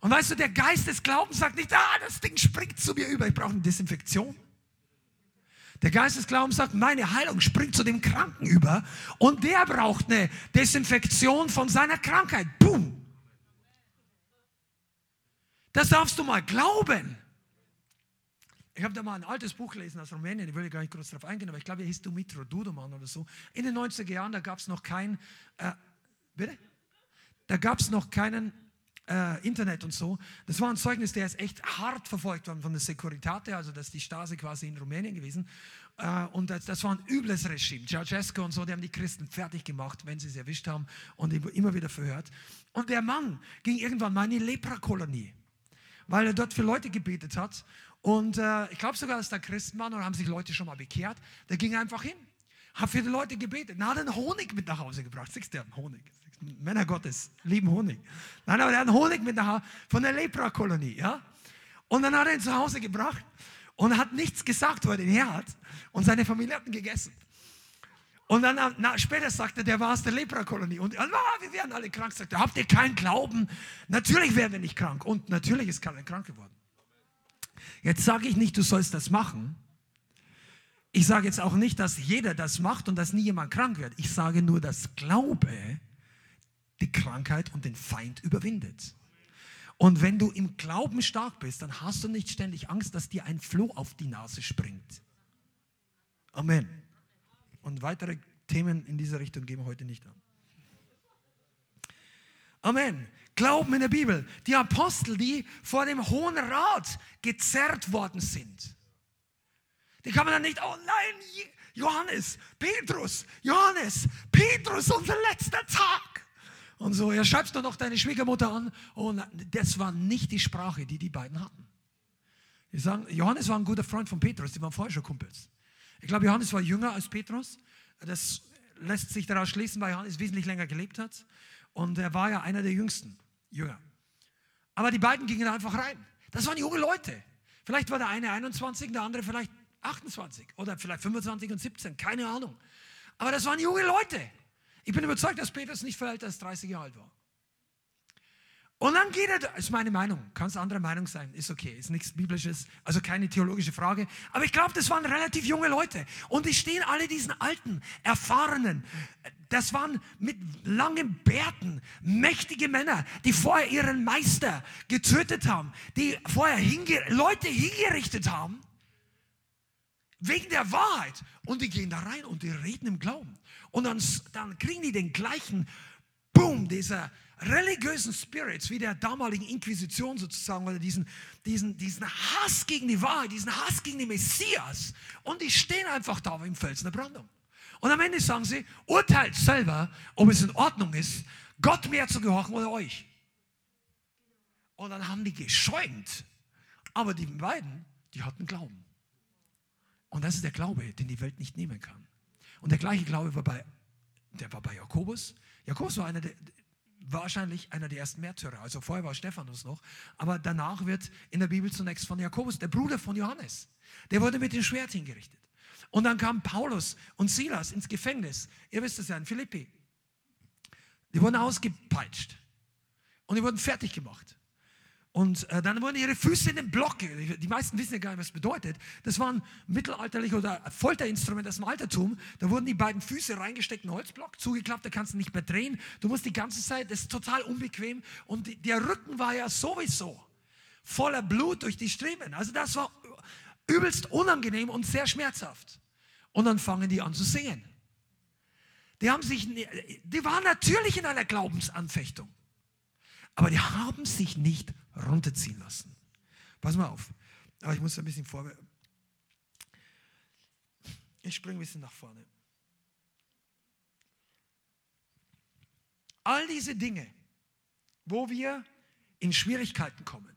Und weißt du, der Geist des Glaubens sagt nicht, ah, das Ding springt zu mir über, ich brauche eine Desinfektion. Der Geist des Glaubens sagt, meine Heilung springt zu dem Kranken über und der braucht eine Desinfektion von seiner Krankheit. Boom. Das darfst du mal glauben. Ich habe da mal ein altes Buch gelesen aus Rumänien, ich will gar nicht kurz darauf eingehen, aber ich glaube, er hieß Dumitro Duduman oder so. In den 90er Jahren, da gab es noch kein, äh, bitte? Da gab es noch keinen äh, Internet und so. Das war ein Zeugnis, der ist echt hart verfolgt worden von der Securitate, also das ist die Stasi quasi in Rumänien gewesen. Äh, und das, das, war ein übles Regime. Ceausescu und so, die haben die Christen fertig gemacht, wenn sie sie erwischt haben und immer wieder verhört. Und der Mann ging irgendwann mal in die Leprakolonie, weil er dort für Leute gebetet hat. Und äh, ich glaube sogar, dass da Christen waren und haben sich Leute schon mal bekehrt. Der ging einfach hin, hat für die Leute gebetet, hat einen Honig mit nach Hause gebracht. Siehst du, Honig. Männer Gottes lieben Honig. Nein, aber er hat Honig mit nach Hause von der Lepra-Kolonie. Ja? Und dann hat er ihn zu Hause gebracht und hat nichts gesagt, wo er den her hat. Und seine Familie hat ihn gegessen. Und dann na, später sagte er, der war aus der Lepra-Kolonie. Und ah, wir werden alle krank. Sagte, habt ihr keinen Glauben? Natürlich werden wir nicht krank. Und natürlich ist keiner krank geworden. Jetzt sage ich nicht, du sollst das machen, Ich sage jetzt auch nicht, dass jeder das macht und dass nie jemand krank wird. Ich sage nur, dass Glaube die Krankheit und den Feind überwindet. Und wenn du im Glauben stark bist, dann hast du nicht ständig Angst, dass dir ein Floh auf die Nase springt. Amen. Und weitere Themen in dieser Richtung gehen wir heute nicht an. Amen. Glauben in der Bibel. Die Apostel, die vor dem Hohen Rat gezerrt worden sind. Die kann man dann nicht, oh nein, Johannes, Petrus, Johannes, Petrus, unser letzter Tag. Und so, ja, schreibst du noch deine Schwiegermutter an. Und das war nicht die Sprache, die die beiden hatten. Die sagen, Johannes war ein guter Freund von Petrus, die waren vorher schon Kumpels. Ich glaube, Johannes war jünger als Petrus. Das lässt sich daraus schließen, weil Johannes wesentlich länger gelebt hat. Und er war ja einer der jüngsten Jünger. Aber die beiden gingen einfach rein. Das waren junge Leute. Vielleicht war der eine 21, der andere vielleicht 28 oder vielleicht 25 und 17, keine Ahnung. Aber das waren junge Leute. Ich bin überzeugt, dass Petrus nicht älter als 30 Jahre alt war. Und dann geht er, ist meine Meinung, kann es andere Meinung sein, ist okay, ist nichts Biblisches, also keine theologische Frage. Aber ich glaube, das waren relativ junge Leute. Und die stehen alle diesen alten, erfahrenen, das waren mit langen Bärten, mächtige Männer, die vorher ihren Meister getötet haben, die vorher hinge Leute hingerichtet haben, wegen der Wahrheit. Und die gehen da rein und die reden im Glauben. Und dann, dann kriegen die den gleichen Boom dieser religiösen Spirits, wie der damaligen Inquisition sozusagen, oder diesen, diesen, diesen Hass gegen die Wahrheit, diesen Hass gegen den Messias. Und die stehen einfach da im Felsen der Brandung. Und am Ende sagen sie, urteilt selber, ob es in Ordnung ist, Gott mehr zu gehorchen oder euch. Und dann haben die geschäumt. Aber die beiden, die hatten Glauben. Und das ist der Glaube, den die Welt nicht nehmen kann. Und der gleiche Glaube war bei, der war bei Jakobus. Jakobus war einer der, wahrscheinlich einer der ersten Märtyrer. Also vorher war Stephanus noch, aber danach wird in der Bibel zunächst von Jakobus, der Bruder von Johannes, der wurde mit dem Schwert hingerichtet. Und dann kamen Paulus und Silas ins Gefängnis. Ihr wisst es ja, in Philippi. Die wurden ausgepeitscht und die wurden fertig gemacht. Und äh, dann wurden ihre Füße in den Block. Die meisten wissen ja gar nicht, was das bedeutet. Das waren mittelalterliche oder Folterinstrumente aus dem Altertum. Da wurden die beiden Füße reingesteckt in Holzblock, zugeklappt, da kannst du nicht mehr drehen. Du musst die ganze Zeit, das ist total unbequem. Und die, der Rücken war ja sowieso voller Blut durch die Striemen. Also das war übelst unangenehm und sehr schmerzhaft. Und dann fangen die an zu singen. Die haben sich, die waren natürlich in einer Glaubensanfechtung. Aber die haben sich nicht runterziehen lassen. Pass mal auf. Aber ich muss ein bisschen vor. Ich springe ein bisschen nach vorne. All diese Dinge, wo wir in Schwierigkeiten kommen,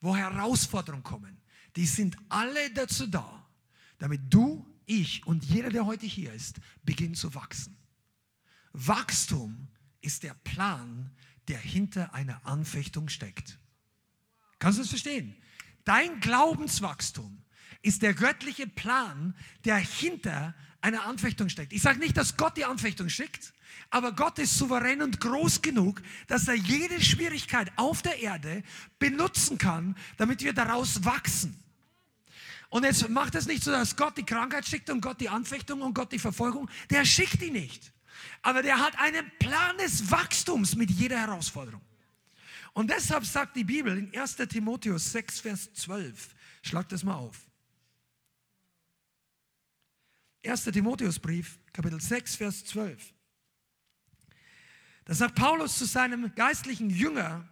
wo Herausforderungen kommen, die sind alle dazu da, damit du, ich und jeder, der heute hier ist, beginnt zu wachsen. Wachstum ist der Plan, der hinter einer Anfechtung steckt. Kannst du das verstehen? Dein Glaubenswachstum ist der göttliche Plan, der hinter einer Anfechtung steckt. Ich sage nicht, dass Gott die Anfechtung schickt, aber Gott ist souverän und groß genug, dass er jede Schwierigkeit auf der Erde benutzen kann, damit wir daraus wachsen. Und jetzt macht es nicht so, dass Gott die Krankheit schickt und Gott die Anfechtung und Gott die Verfolgung. Der schickt die nicht. Aber der hat einen Plan des Wachstums mit jeder Herausforderung. Und deshalb sagt die Bibel in 1 Timotheus 6, Vers 12, schlag das mal auf. 1. Timotheusbrief, Kapitel 6, Vers 12. Da sagt Paulus zu seinem geistlichen Jünger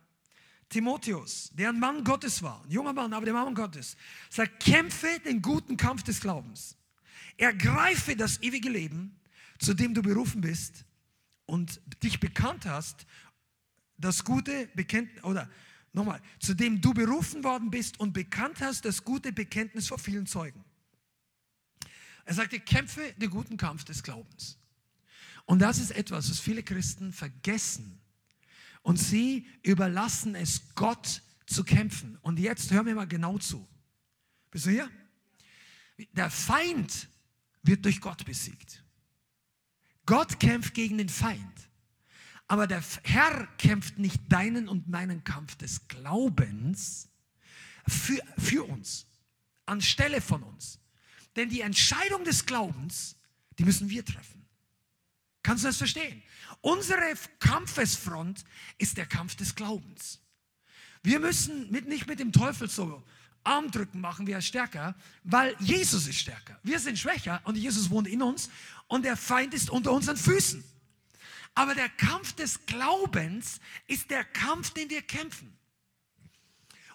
Timotheus, der ein Mann Gottes war, ein junger Mann, aber der Mann Gottes, sagt, kämpfe den guten Kampf des Glaubens. Ergreife das ewige Leben, zu dem du berufen bist und dich bekannt hast das gute Bekenntnis, oder nochmal, zu dem du berufen worden bist und bekannt hast, das gute Bekenntnis vor vielen Zeugen. Er sagte, kämpfe den guten Kampf des Glaubens. Und das ist etwas, was viele Christen vergessen. Und sie überlassen es Gott zu kämpfen. Und jetzt hör mir mal genau zu. Bist du hier? Der Feind wird durch Gott besiegt. Gott kämpft gegen den Feind. Aber der Herr kämpft nicht deinen und meinen Kampf des Glaubens für, für uns, anstelle von uns. Denn die Entscheidung des Glaubens, die müssen wir treffen. Kannst du das verstehen? Unsere Kampfesfront ist der Kampf des Glaubens. Wir müssen mit, nicht mit dem Teufel so Armdrücken machen, wir stärker, weil Jesus ist stärker. Wir sind schwächer und Jesus wohnt in uns und der Feind ist unter unseren Füßen. Aber der Kampf des Glaubens ist der Kampf, den wir kämpfen.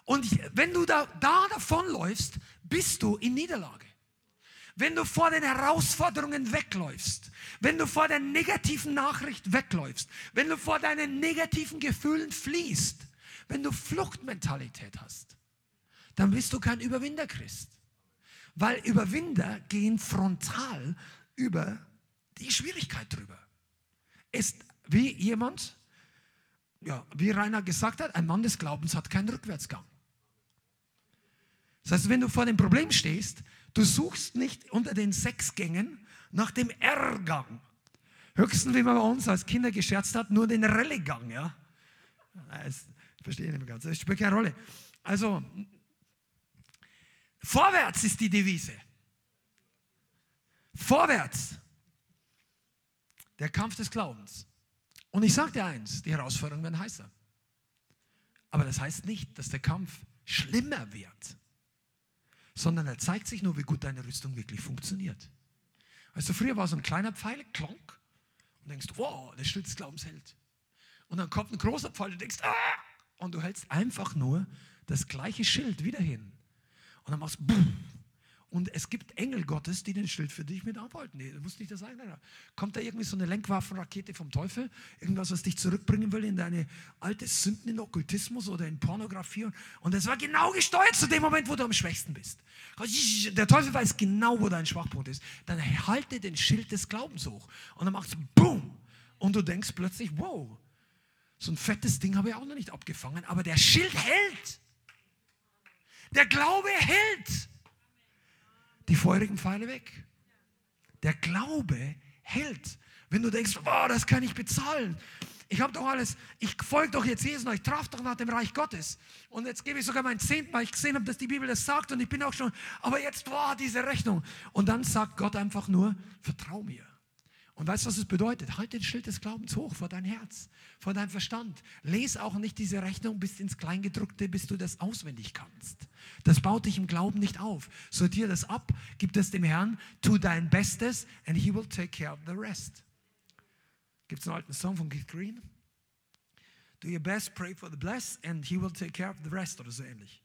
Und wenn du da, da davonläufst, bist du in Niederlage. Wenn du vor den Herausforderungen wegläufst, wenn du vor der negativen Nachricht wegläufst, wenn du vor deinen negativen Gefühlen fliehst, wenn du Fluchtmentalität hast, dann bist du kein Überwinderchrist. Weil Überwinder gehen frontal über die Schwierigkeit drüber. Ist wie jemand, ja, wie Rainer gesagt hat, ein Mann des Glaubens hat keinen Rückwärtsgang. Das heißt, wenn du vor dem Problem stehst, du suchst nicht unter den sechs Gängen nach dem R-Gang. Höchstens, wie man bei uns als Kinder gescherzt hat, nur den Rallye-Gang. Ja? Das verstehe ich nicht mehr ganz. Das spielt keine Rolle. Also, vorwärts ist die Devise. Vorwärts. Der Kampf des Glaubens. Und ich sage dir eins, die Herausforderungen werden heißer. Aber das heißt nicht, dass der Kampf schlimmer wird, sondern er zeigt sich nur, wie gut deine Rüstung wirklich funktioniert. Weißt du, früher war so ein kleiner Pfeil, klonk, und denkst, wow, der Schild des Glaubens hält. Und dann kommt ein großer Pfeil, du denkst, ah, und du hältst einfach nur das gleiche Schild wieder hin. Und dann machst du, und es gibt Engel Gottes, die den Schild für dich mit abhalten. Nee, du musst nicht das sagen. Kommt da irgendwie so eine Lenkwaffenrakete vom Teufel? Irgendwas, was dich zurückbringen will in deine alte Sünden, in Okkultismus oder in Pornografie? Und das war genau gesteuert zu dem Moment, wo du am schwächsten bist. Der Teufel weiß genau, wo dein Schwachpunkt ist. Dann halte den Schild des Glaubens hoch. Und dann machst du BOOM! Und du denkst plötzlich, wow, so ein fettes Ding habe ich auch noch nicht abgefangen, aber der Schild hält. Der Glaube hält die feurigen Pfeile weg. Der Glaube hält. Wenn du denkst, oh, das kann ich bezahlen. Ich habe doch alles, ich folge doch jetzt Jesus ich traf doch nach dem Reich Gottes. Und jetzt gebe ich sogar mein Zehnten, weil ich gesehen habe, dass die Bibel das sagt und ich bin auch schon, aber jetzt, boah, diese Rechnung. Und dann sagt Gott einfach nur, vertrau mir. Und weißt du, was es bedeutet? Halt den Schild des Glaubens hoch vor dein Herz, vor dein Verstand. Lies auch nicht diese Rechnung bis ins Kleingedruckte, bis du das auswendig kannst. Das baut dich im Glauben nicht auf. Sortier das ab, gib das dem Herrn, tu dein Bestes and he will take care of the rest. Gibt es einen alten Song von Keith Green? Do your best, pray for the blessed and he will take care of the rest oder so ähnlich.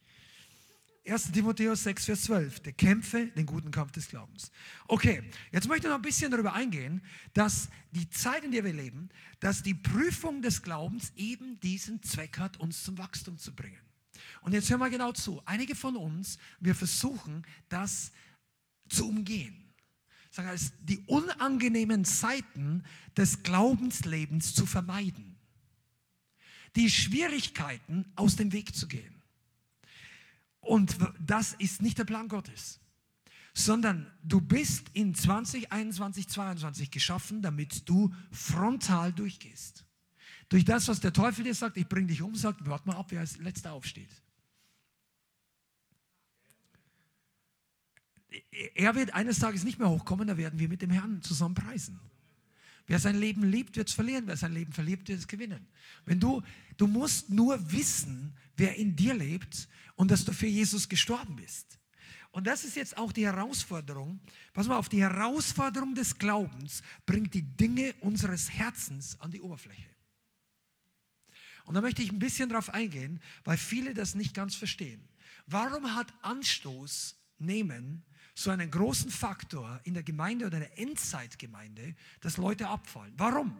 1. Timotheus 6, Vers 12. Der kämpfe den guten Kampf des Glaubens. Okay, jetzt möchte ich noch ein bisschen darüber eingehen, dass die Zeit, in der wir leben, dass die Prüfung des Glaubens eben diesen Zweck hat, uns zum Wachstum zu bringen. Und jetzt hören wir genau zu. Einige von uns, wir versuchen, das zu umgehen. Sagen heißt, die unangenehmen Zeiten des Glaubenslebens zu vermeiden. Die Schwierigkeiten aus dem Weg zu gehen. Und das ist nicht der Plan Gottes, sondern du bist in 2021, 2022 geschaffen, damit du frontal durchgehst. Durch das, was der Teufel dir sagt, ich bringe dich um, sagt, warte mal ab, wer als letzter aufsteht. Er wird eines Tages nicht mehr hochkommen, da werden wir mit dem Herrn zusammen preisen. Wer sein Leben liebt, wird es verlieren. Wer sein Leben verliert, wird es gewinnen. Wenn du, du musst nur wissen, wer in dir lebt und dass du für Jesus gestorben bist. Und das ist jetzt auch die Herausforderung. Pass mal auf, die Herausforderung des Glaubens bringt die Dinge unseres Herzens an die Oberfläche. Und da möchte ich ein bisschen drauf eingehen, weil viele das nicht ganz verstehen. Warum hat Anstoß nehmen so einen großen Faktor in der Gemeinde oder der Endzeitgemeinde, dass Leute abfallen? Warum?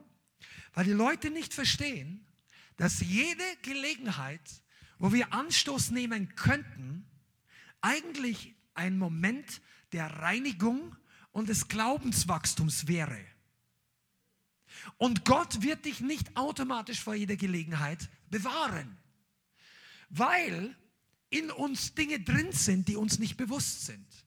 Weil die Leute nicht verstehen, dass jede Gelegenheit, wo wir Anstoß nehmen könnten, eigentlich ein Moment der Reinigung und des Glaubenswachstums wäre. Und Gott wird dich nicht automatisch vor jeder Gelegenheit bewahren, weil in uns Dinge drin sind, die uns nicht bewusst sind.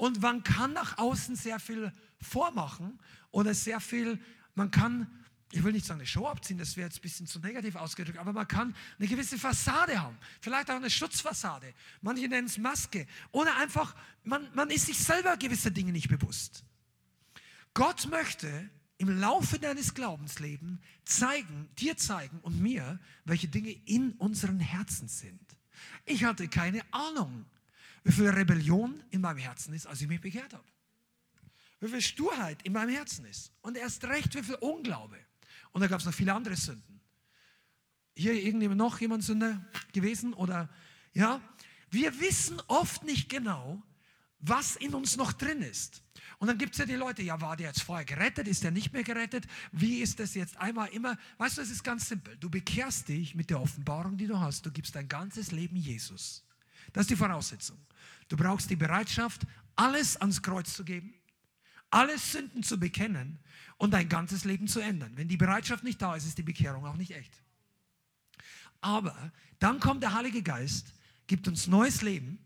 Und man kann nach außen sehr viel vormachen oder sehr viel, man kann ich will nicht sagen, eine Show abziehen, das wäre jetzt ein bisschen zu negativ ausgedrückt, aber man kann eine gewisse Fassade haben. Vielleicht auch eine Schutzfassade. Manche nennen es Maske. Oder einfach, man, man ist sich selber gewisser Dinge nicht bewusst. Gott möchte im Laufe deines Glaubenslebens zeigen, dir zeigen und mir, welche Dinge in unseren Herzen sind. Ich hatte keine Ahnung, wie viel Rebellion in meinem Herzen ist, als ich mich bekehrt habe. Wie viel Sturheit in meinem Herzen ist. Und erst recht, wie viel Unglaube. Und da gab es noch viele andere Sünden. Hier irgendjemand noch jemand Sünder gewesen oder ja? Wir wissen oft nicht genau, was in uns noch drin ist. Und dann gibt es ja die Leute, ja, war der jetzt vorher gerettet, ist der nicht mehr gerettet? Wie ist das jetzt einmal immer? Weißt du, es ist ganz simpel. Du bekehrst dich mit der Offenbarung, die du hast. Du gibst dein ganzes Leben Jesus. Das ist die Voraussetzung. Du brauchst die Bereitschaft, alles ans Kreuz zu geben, alle Sünden zu bekennen und dein ganzes Leben zu ändern. Wenn die Bereitschaft nicht da ist, ist die Bekehrung auch nicht echt. Aber dann kommt der Heilige Geist, gibt uns neues Leben,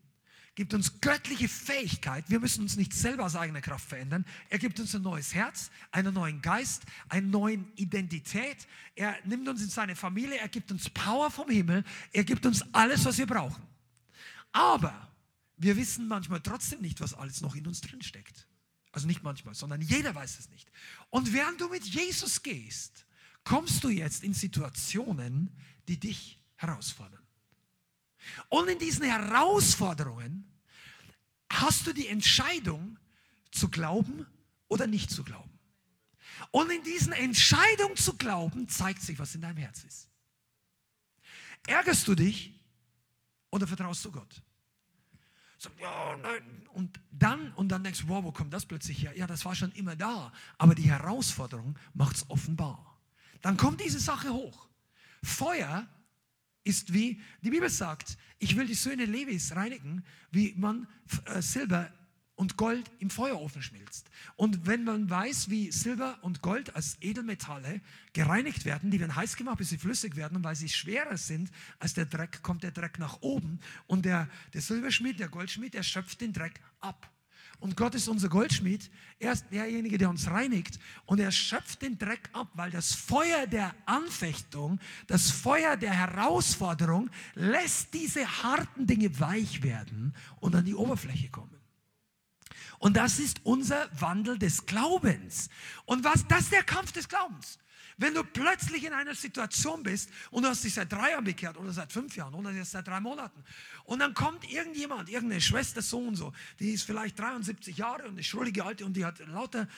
gibt uns göttliche Fähigkeit. Wir müssen uns nicht selber aus eigener Kraft verändern. Er gibt uns ein neues Herz, einen neuen Geist, eine neue Identität. Er nimmt uns in seine Familie, er gibt uns Power vom Himmel, er gibt uns alles, was wir brauchen. Aber wir wissen manchmal trotzdem nicht, was alles noch in uns drin steckt. Also nicht manchmal, sondern jeder weiß es nicht. Und während du mit Jesus gehst, kommst du jetzt in Situationen, die dich herausfordern. Und in diesen Herausforderungen hast du die Entscheidung zu glauben oder nicht zu glauben. Und in diesen Entscheidungen zu glauben, zeigt sich, was in deinem Herz ist. Ärgerst du dich oder vertraust du Gott? So, ja, nein. Und dann, und dann denkst du, wow, wo kommt das plötzlich her? Ja, das war schon immer da. Aber die Herausforderung macht es offenbar. Dann kommt diese Sache hoch. Feuer ist wie, die Bibel sagt, ich will die Söhne Levis reinigen, wie man äh, Silber und Gold im Feuerofen schmilzt. Und wenn man weiß, wie Silber und Gold als Edelmetalle gereinigt werden, die werden heiß gemacht, bis sie flüssig werden, und weil sie schwerer sind als der Dreck, kommt der Dreck nach oben und der, der Silberschmied, der Goldschmied, der schöpft den Dreck ab. Und Gott ist unser Goldschmied. Er ist derjenige, der uns reinigt. Und er schöpft den Dreck ab, weil das Feuer der Anfechtung, das Feuer der Herausforderung lässt diese harten Dinge weich werden und an die Oberfläche kommen. Und das ist unser Wandel des Glaubens. Und was, das ist der Kampf des Glaubens. Wenn du plötzlich in einer Situation bist und du hast dich seit drei Jahren bekehrt oder seit fünf Jahren oder jetzt seit drei Monaten und dann kommt irgendjemand, irgendeine Schwester so und so, die ist vielleicht 73 Jahre und eine schrullige Alte und die hat lauter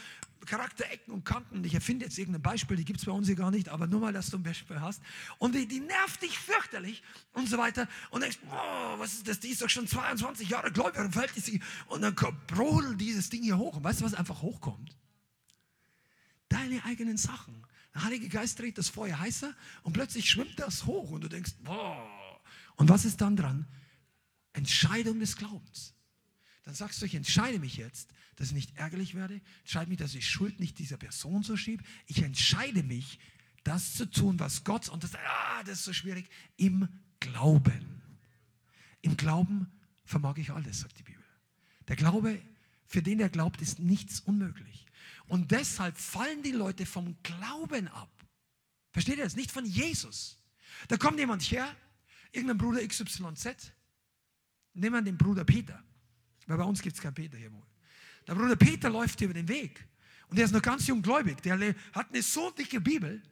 Charakterecken und Kanten. Ich erfinde jetzt irgendein Beispiel, die gibt es bei uns hier gar nicht, aber nur mal, dass du ein Beispiel hast. Und die, die nervt dich fürchterlich und so weiter. Und denkst, oh, was ist das? Die ist doch schon 22 Jahre gläubig und fällt sie. Und dann brodelt dieses Ding hier hoch. Und weißt du, was einfach hochkommt? Deine eigenen Sachen. Der Heilige Geist dreht das Feuer heißer und plötzlich schwimmt das hoch und du denkst, boah. Und was ist dann dran? Entscheidung des Glaubens. Dann sagst du, ich entscheide mich jetzt, dass ich nicht ärgerlich werde, entscheide mich, dass ich Schuld nicht dieser Person so schiebe. Ich entscheide mich, das zu tun, was Gott, und das, ah, das ist so schwierig, im Glauben. Im Glauben vermag ich alles, sagt die Bibel. Der Glaube, für den der glaubt, ist nichts unmöglich. Und deshalb fallen die Leute vom Glauben ab. Versteht ihr das? Nicht von Jesus. Da kommt jemand her, irgendein Bruder XYZ, nehmen wir den Bruder Peter, weil bei uns gibt es keinen Peter hier wohl. Der Bruder Peter läuft hier über den Weg und der ist noch ganz jung gläubig. Der hat eine so dicke Bibel,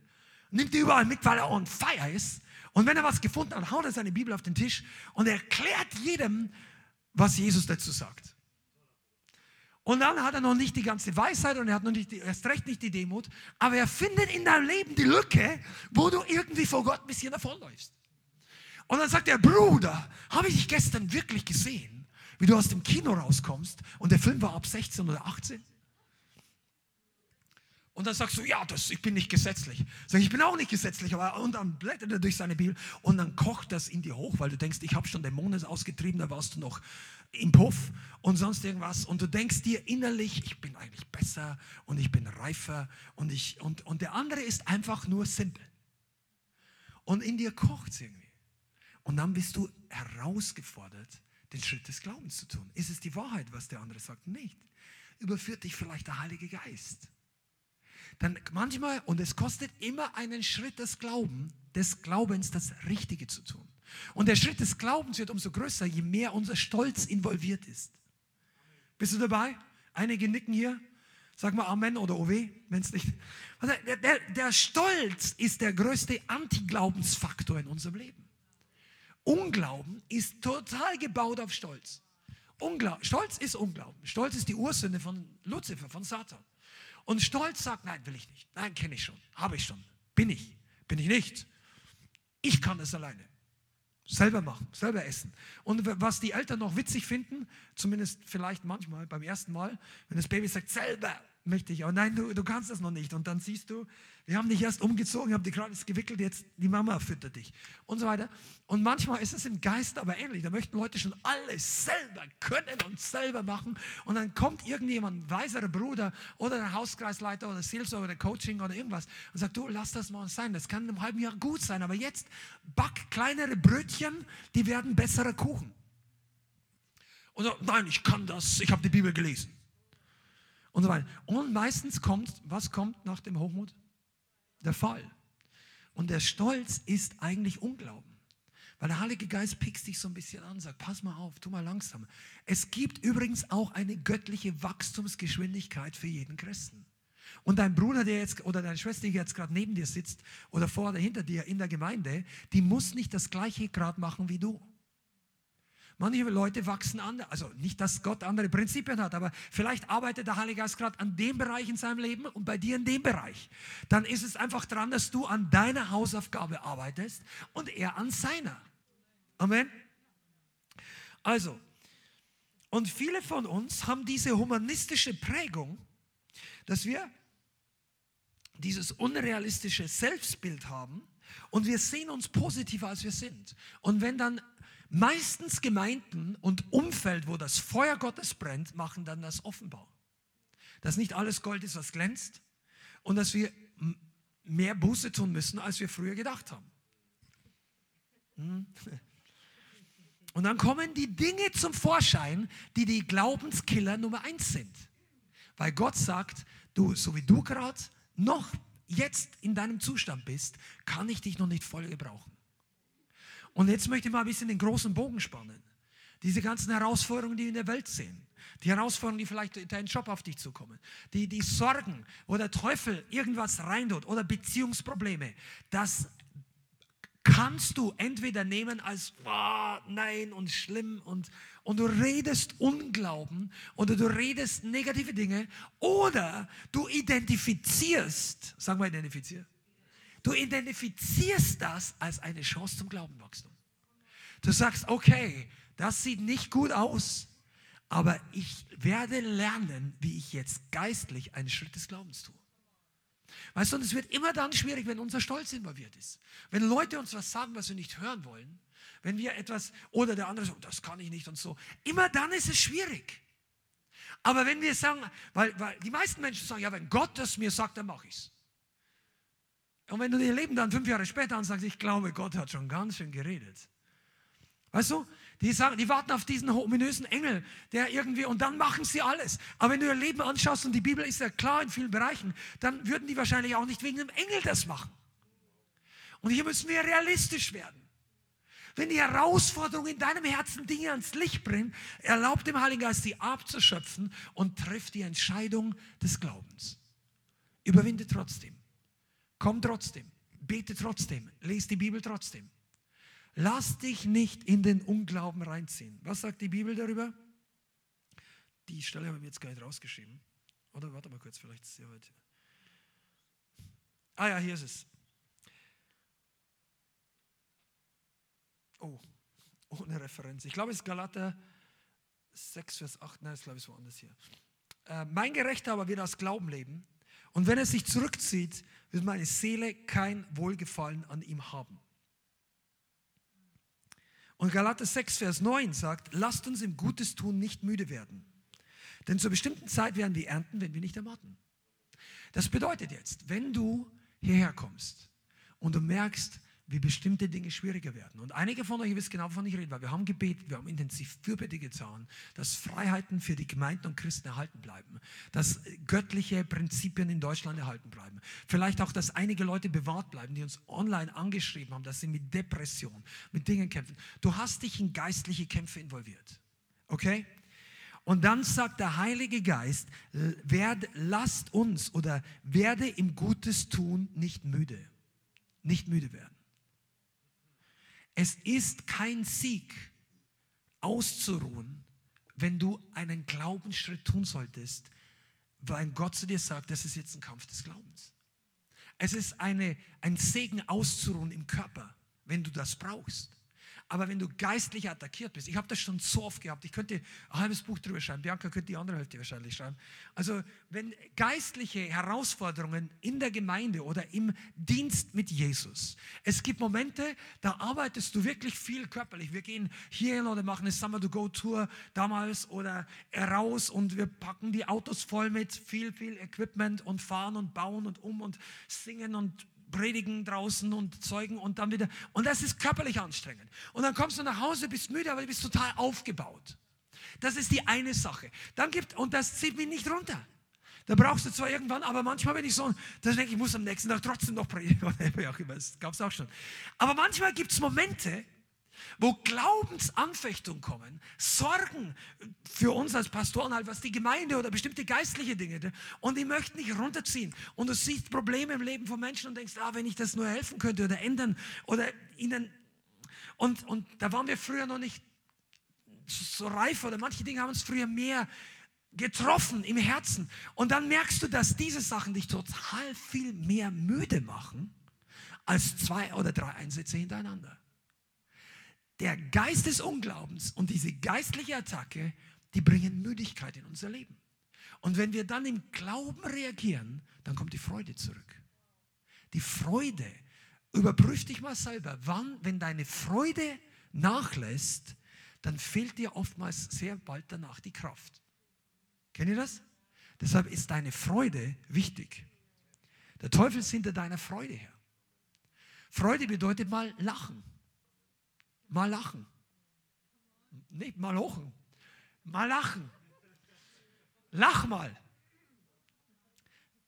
nimmt die überall mit, weil er on fire ist. Und wenn er was gefunden hat, haut er seine Bibel auf den Tisch und erklärt jedem, was Jesus dazu sagt. Und dann hat er noch nicht die ganze Weisheit und er hat noch nicht die, erst recht nicht die Demut, aber er findet in deinem Leben die Lücke, wo du irgendwie vor Gott ein bisschen davonläufst. Und dann sagt er, Bruder, habe ich dich gestern wirklich gesehen, wie du aus dem Kino rauskommst und der Film war ab 16 oder 18? Und dann sagst du, ja, das, ich bin nicht gesetzlich. Sag ich, ich bin auch nicht gesetzlich, aber und dann blättert er durch seine Bibel und dann kocht das in dir hoch, weil du denkst, ich habe schon Dämonen ausgetrieben, da warst du noch im Puff und sonst irgendwas und du denkst dir innerlich, ich bin eigentlich besser und ich bin reifer und ich und, und der andere ist einfach nur simpel. Und in dir kocht es irgendwie. Und dann bist du herausgefordert, den Schritt des Glaubens zu tun. Ist es die Wahrheit, was der andere sagt? Nicht. Überführt dich vielleicht der Heilige Geist. Dann manchmal, und es kostet immer einen Schritt des Glaubens, des Glaubens, das Richtige zu tun. Und der Schritt des Glaubens wird umso größer, je mehr unser Stolz involviert ist. Bist du dabei? Einige nicken hier. Sag mal Amen oder OW, wenn es nicht. Also der, der, der Stolz ist der größte Antiglaubensfaktor in unserem Leben. Unglauben ist total gebaut auf Stolz. Unglaub, Stolz ist Unglauben. Stolz ist die Ursünde von Luzifer, von Satan. Und Stolz sagt, nein, will ich nicht. Nein, kenne ich schon. Habe ich schon. Bin ich. Bin ich nicht. Ich kann das alleine. Selber machen, selber essen. Und was die Eltern noch witzig finden, zumindest vielleicht manchmal beim ersten Mal, wenn das Baby sagt, selber möchte ich. Aber nein, du, du kannst das noch nicht. Und dann siehst du, wir haben dich erst umgezogen, haben dich gerade gewickelt, jetzt die Mama füttert dich und so weiter. Und manchmal ist es im Geist aber ähnlich. Da möchten Leute schon alles selber können und selber machen. Und dann kommt irgendjemand, ein weiserer Bruder oder der Hauskreisleiter oder Seelsorger oder Coaching oder irgendwas und sagt, du lass das mal sein. Das kann einem halben Jahr gut sein. Aber jetzt back kleinere Brötchen, die werden bessere Kuchen. Und so, nein, ich kann das, ich habe die Bibel gelesen. Und so weiter. Und meistens kommt, was kommt nach dem Hochmut? der Fall. Und der Stolz ist eigentlich Unglauben. Weil der Heilige Geist pickst dich so ein bisschen an, sagt, pass mal auf, tu mal langsam. Es gibt übrigens auch eine göttliche Wachstumsgeschwindigkeit für jeden Christen. Und dein Bruder, der jetzt, oder deine Schwester, die jetzt gerade neben dir sitzt, oder vor oder hinter dir in der Gemeinde, die muss nicht das gleiche Grad machen wie du. Manche Leute wachsen anders. Also nicht, dass Gott andere Prinzipien hat, aber vielleicht arbeitet der Heilige Geist gerade an dem Bereich in seinem Leben und bei dir in dem Bereich. Dann ist es einfach dran, dass du an deiner Hausaufgabe arbeitest und er an seiner. Amen. Also, und viele von uns haben diese humanistische Prägung, dass wir dieses unrealistische Selbstbild haben und wir sehen uns positiver, als wir sind. Und wenn dann Meistens Gemeinden und Umfeld, wo das Feuer Gottes brennt, machen dann das offenbar. Dass nicht alles Gold ist, was glänzt und dass wir mehr Buße tun müssen, als wir früher gedacht haben. Hm? Und dann kommen die Dinge zum Vorschein, die die Glaubenskiller Nummer eins sind. Weil Gott sagt, du, so wie du gerade noch jetzt in deinem Zustand bist, kann ich dich noch nicht voll gebrauchen. Und jetzt möchte ich mal ein bisschen den großen Bogen spannen. Diese ganzen Herausforderungen, die wir in der Welt sehen. Die Herausforderungen, die vielleicht in deinen Job auf dich zukommen. Die, die Sorgen, wo der Teufel irgendwas reintut oder Beziehungsprobleme. Das kannst du entweder nehmen als oh, nein und schlimm und, und du redest Unglauben oder du redest negative Dinge oder du identifizierst, sagen wir identifizieren, Du identifizierst das als eine Chance zum Glaubenwachstum. Du sagst, okay, das sieht nicht gut aus, aber ich werde lernen, wie ich jetzt geistlich einen Schritt des Glaubens tue. Weißt du, und es wird immer dann schwierig, wenn unser Stolz involviert ist. Wenn Leute uns was sagen, was wir nicht hören wollen, wenn wir etwas, oder der andere sagt, das kann ich nicht und so, immer dann ist es schwierig. Aber wenn wir sagen, weil, weil die meisten Menschen sagen, ja, wenn Gott das mir sagt, dann mache ich es. Und wenn du ihr Leben dann fünf Jahre später ansagst, ich glaube, Gott hat schon ganz schön geredet. Weißt du, die, sagen, die warten auf diesen ominösen Engel, der irgendwie, und dann machen sie alles. Aber wenn du ihr Leben anschaust, und die Bibel ist ja klar in vielen Bereichen, dann würden die wahrscheinlich auch nicht wegen dem Engel das machen. Und hier müssen wir realistisch werden. Wenn die Herausforderung in deinem Herzen Dinge ans Licht bringt, erlaubt dem Heiligen Geist, sie abzuschöpfen und trifft die Entscheidung des Glaubens. Überwinde trotzdem. Komm trotzdem, bete trotzdem, lese die Bibel trotzdem. Lass dich nicht in den Unglauben reinziehen. Was sagt die Bibel darüber? Die Stelle haben wir jetzt gar nicht rausgeschrieben. Oder warte mal kurz, vielleicht ist sie heute. Ah ja, hier ist es. Oh, ohne Referenz. Ich glaube, es ist Galater 6, Vers 8. Nein, das glaube ich woanders hier. Äh, mein Gerechter aber wird aus Glauben leben. Und wenn er sich zurückzieht, wird meine Seele kein Wohlgefallen an ihm haben. Und Galater 6, Vers 9 sagt, lasst uns im Gutes tun nicht müde werden. Denn zur bestimmten Zeit werden wir ernten, wenn wir nicht ermatten. Das bedeutet jetzt, wenn du hierher kommst und du merkst, wie bestimmte Dinge schwieriger werden. Und einige von euch wissen genau, wovon ich rede, weil wir haben gebetet, wir haben intensiv Fürbitte getan, dass Freiheiten für die Gemeinden und Christen erhalten bleiben, dass göttliche Prinzipien in Deutschland erhalten bleiben. Vielleicht auch, dass einige Leute bewahrt bleiben, die uns online angeschrieben haben, dass sie mit Depression, mit Dingen kämpfen. Du hast dich in geistliche Kämpfe involviert. Okay? Und dann sagt der Heilige Geist, werd, lasst uns oder werde im Gutes tun nicht müde. Nicht müde werden. Es ist kein Sieg, auszuruhen, wenn du einen Glaubensschritt tun solltest, weil Gott zu dir sagt, das ist jetzt ein Kampf des Glaubens. Es ist eine, ein Segen auszuruhen im Körper, wenn du das brauchst. Aber wenn du geistlich attackiert bist, ich habe das schon so oft gehabt, ich könnte ein halbes Buch drüber schreiben, Bianca könnte die andere Hälfte wahrscheinlich schreiben. Also wenn geistliche Herausforderungen in der Gemeinde oder im Dienst mit Jesus, es gibt Momente, da arbeitest du wirklich viel körperlich. Wir gehen hierhin oder machen eine Summer-to-Go-Tour damals oder raus und wir packen die Autos voll mit viel, viel Equipment und fahren und bauen und um und singen und predigen draußen und zeugen und dann wieder. Und das ist körperlich anstrengend. Und dann kommst du nach Hause, bist müde, aber du bist total aufgebaut. Das ist die eine Sache. Dann gibt, und das zieht mich nicht runter. Da brauchst du zwar irgendwann, aber manchmal bin ich so, da denke ich, ich muss am nächsten Tag trotzdem noch predigen. Gab es auch schon. Aber manchmal gibt es Momente, wo Glaubensanfechtungen kommen, Sorgen für uns als Pastoren, halt, was die Gemeinde oder bestimmte geistliche Dinge, und die möchten dich runterziehen. Und du siehst Probleme im Leben von Menschen und denkst, ah, wenn ich das nur helfen könnte oder ändern oder ihnen. Und, und da waren wir früher noch nicht so reif oder manche Dinge haben uns früher mehr getroffen im Herzen. Und dann merkst du, dass diese Sachen dich total viel mehr müde machen als zwei oder drei Einsätze hintereinander der Geist des Unglaubens und diese geistliche Attacke, die bringen Müdigkeit in unser Leben. Und wenn wir dann im Glauben reagieren, dann kommt die Freude zurück. Die Freude, überprüf dich mal selber, wann, wenn deine Freude nachlässt, dann fehlt dir oftmals sehr bald danach die Kraft. Kennt ihr das? Deshalb ist deine Freude wichtig. Der Teufel ist hinter deiner Freude her. Freude bedeutet mal lachen. Mal lachen. Nicht mal hochen. Mal lachen. Lach mal.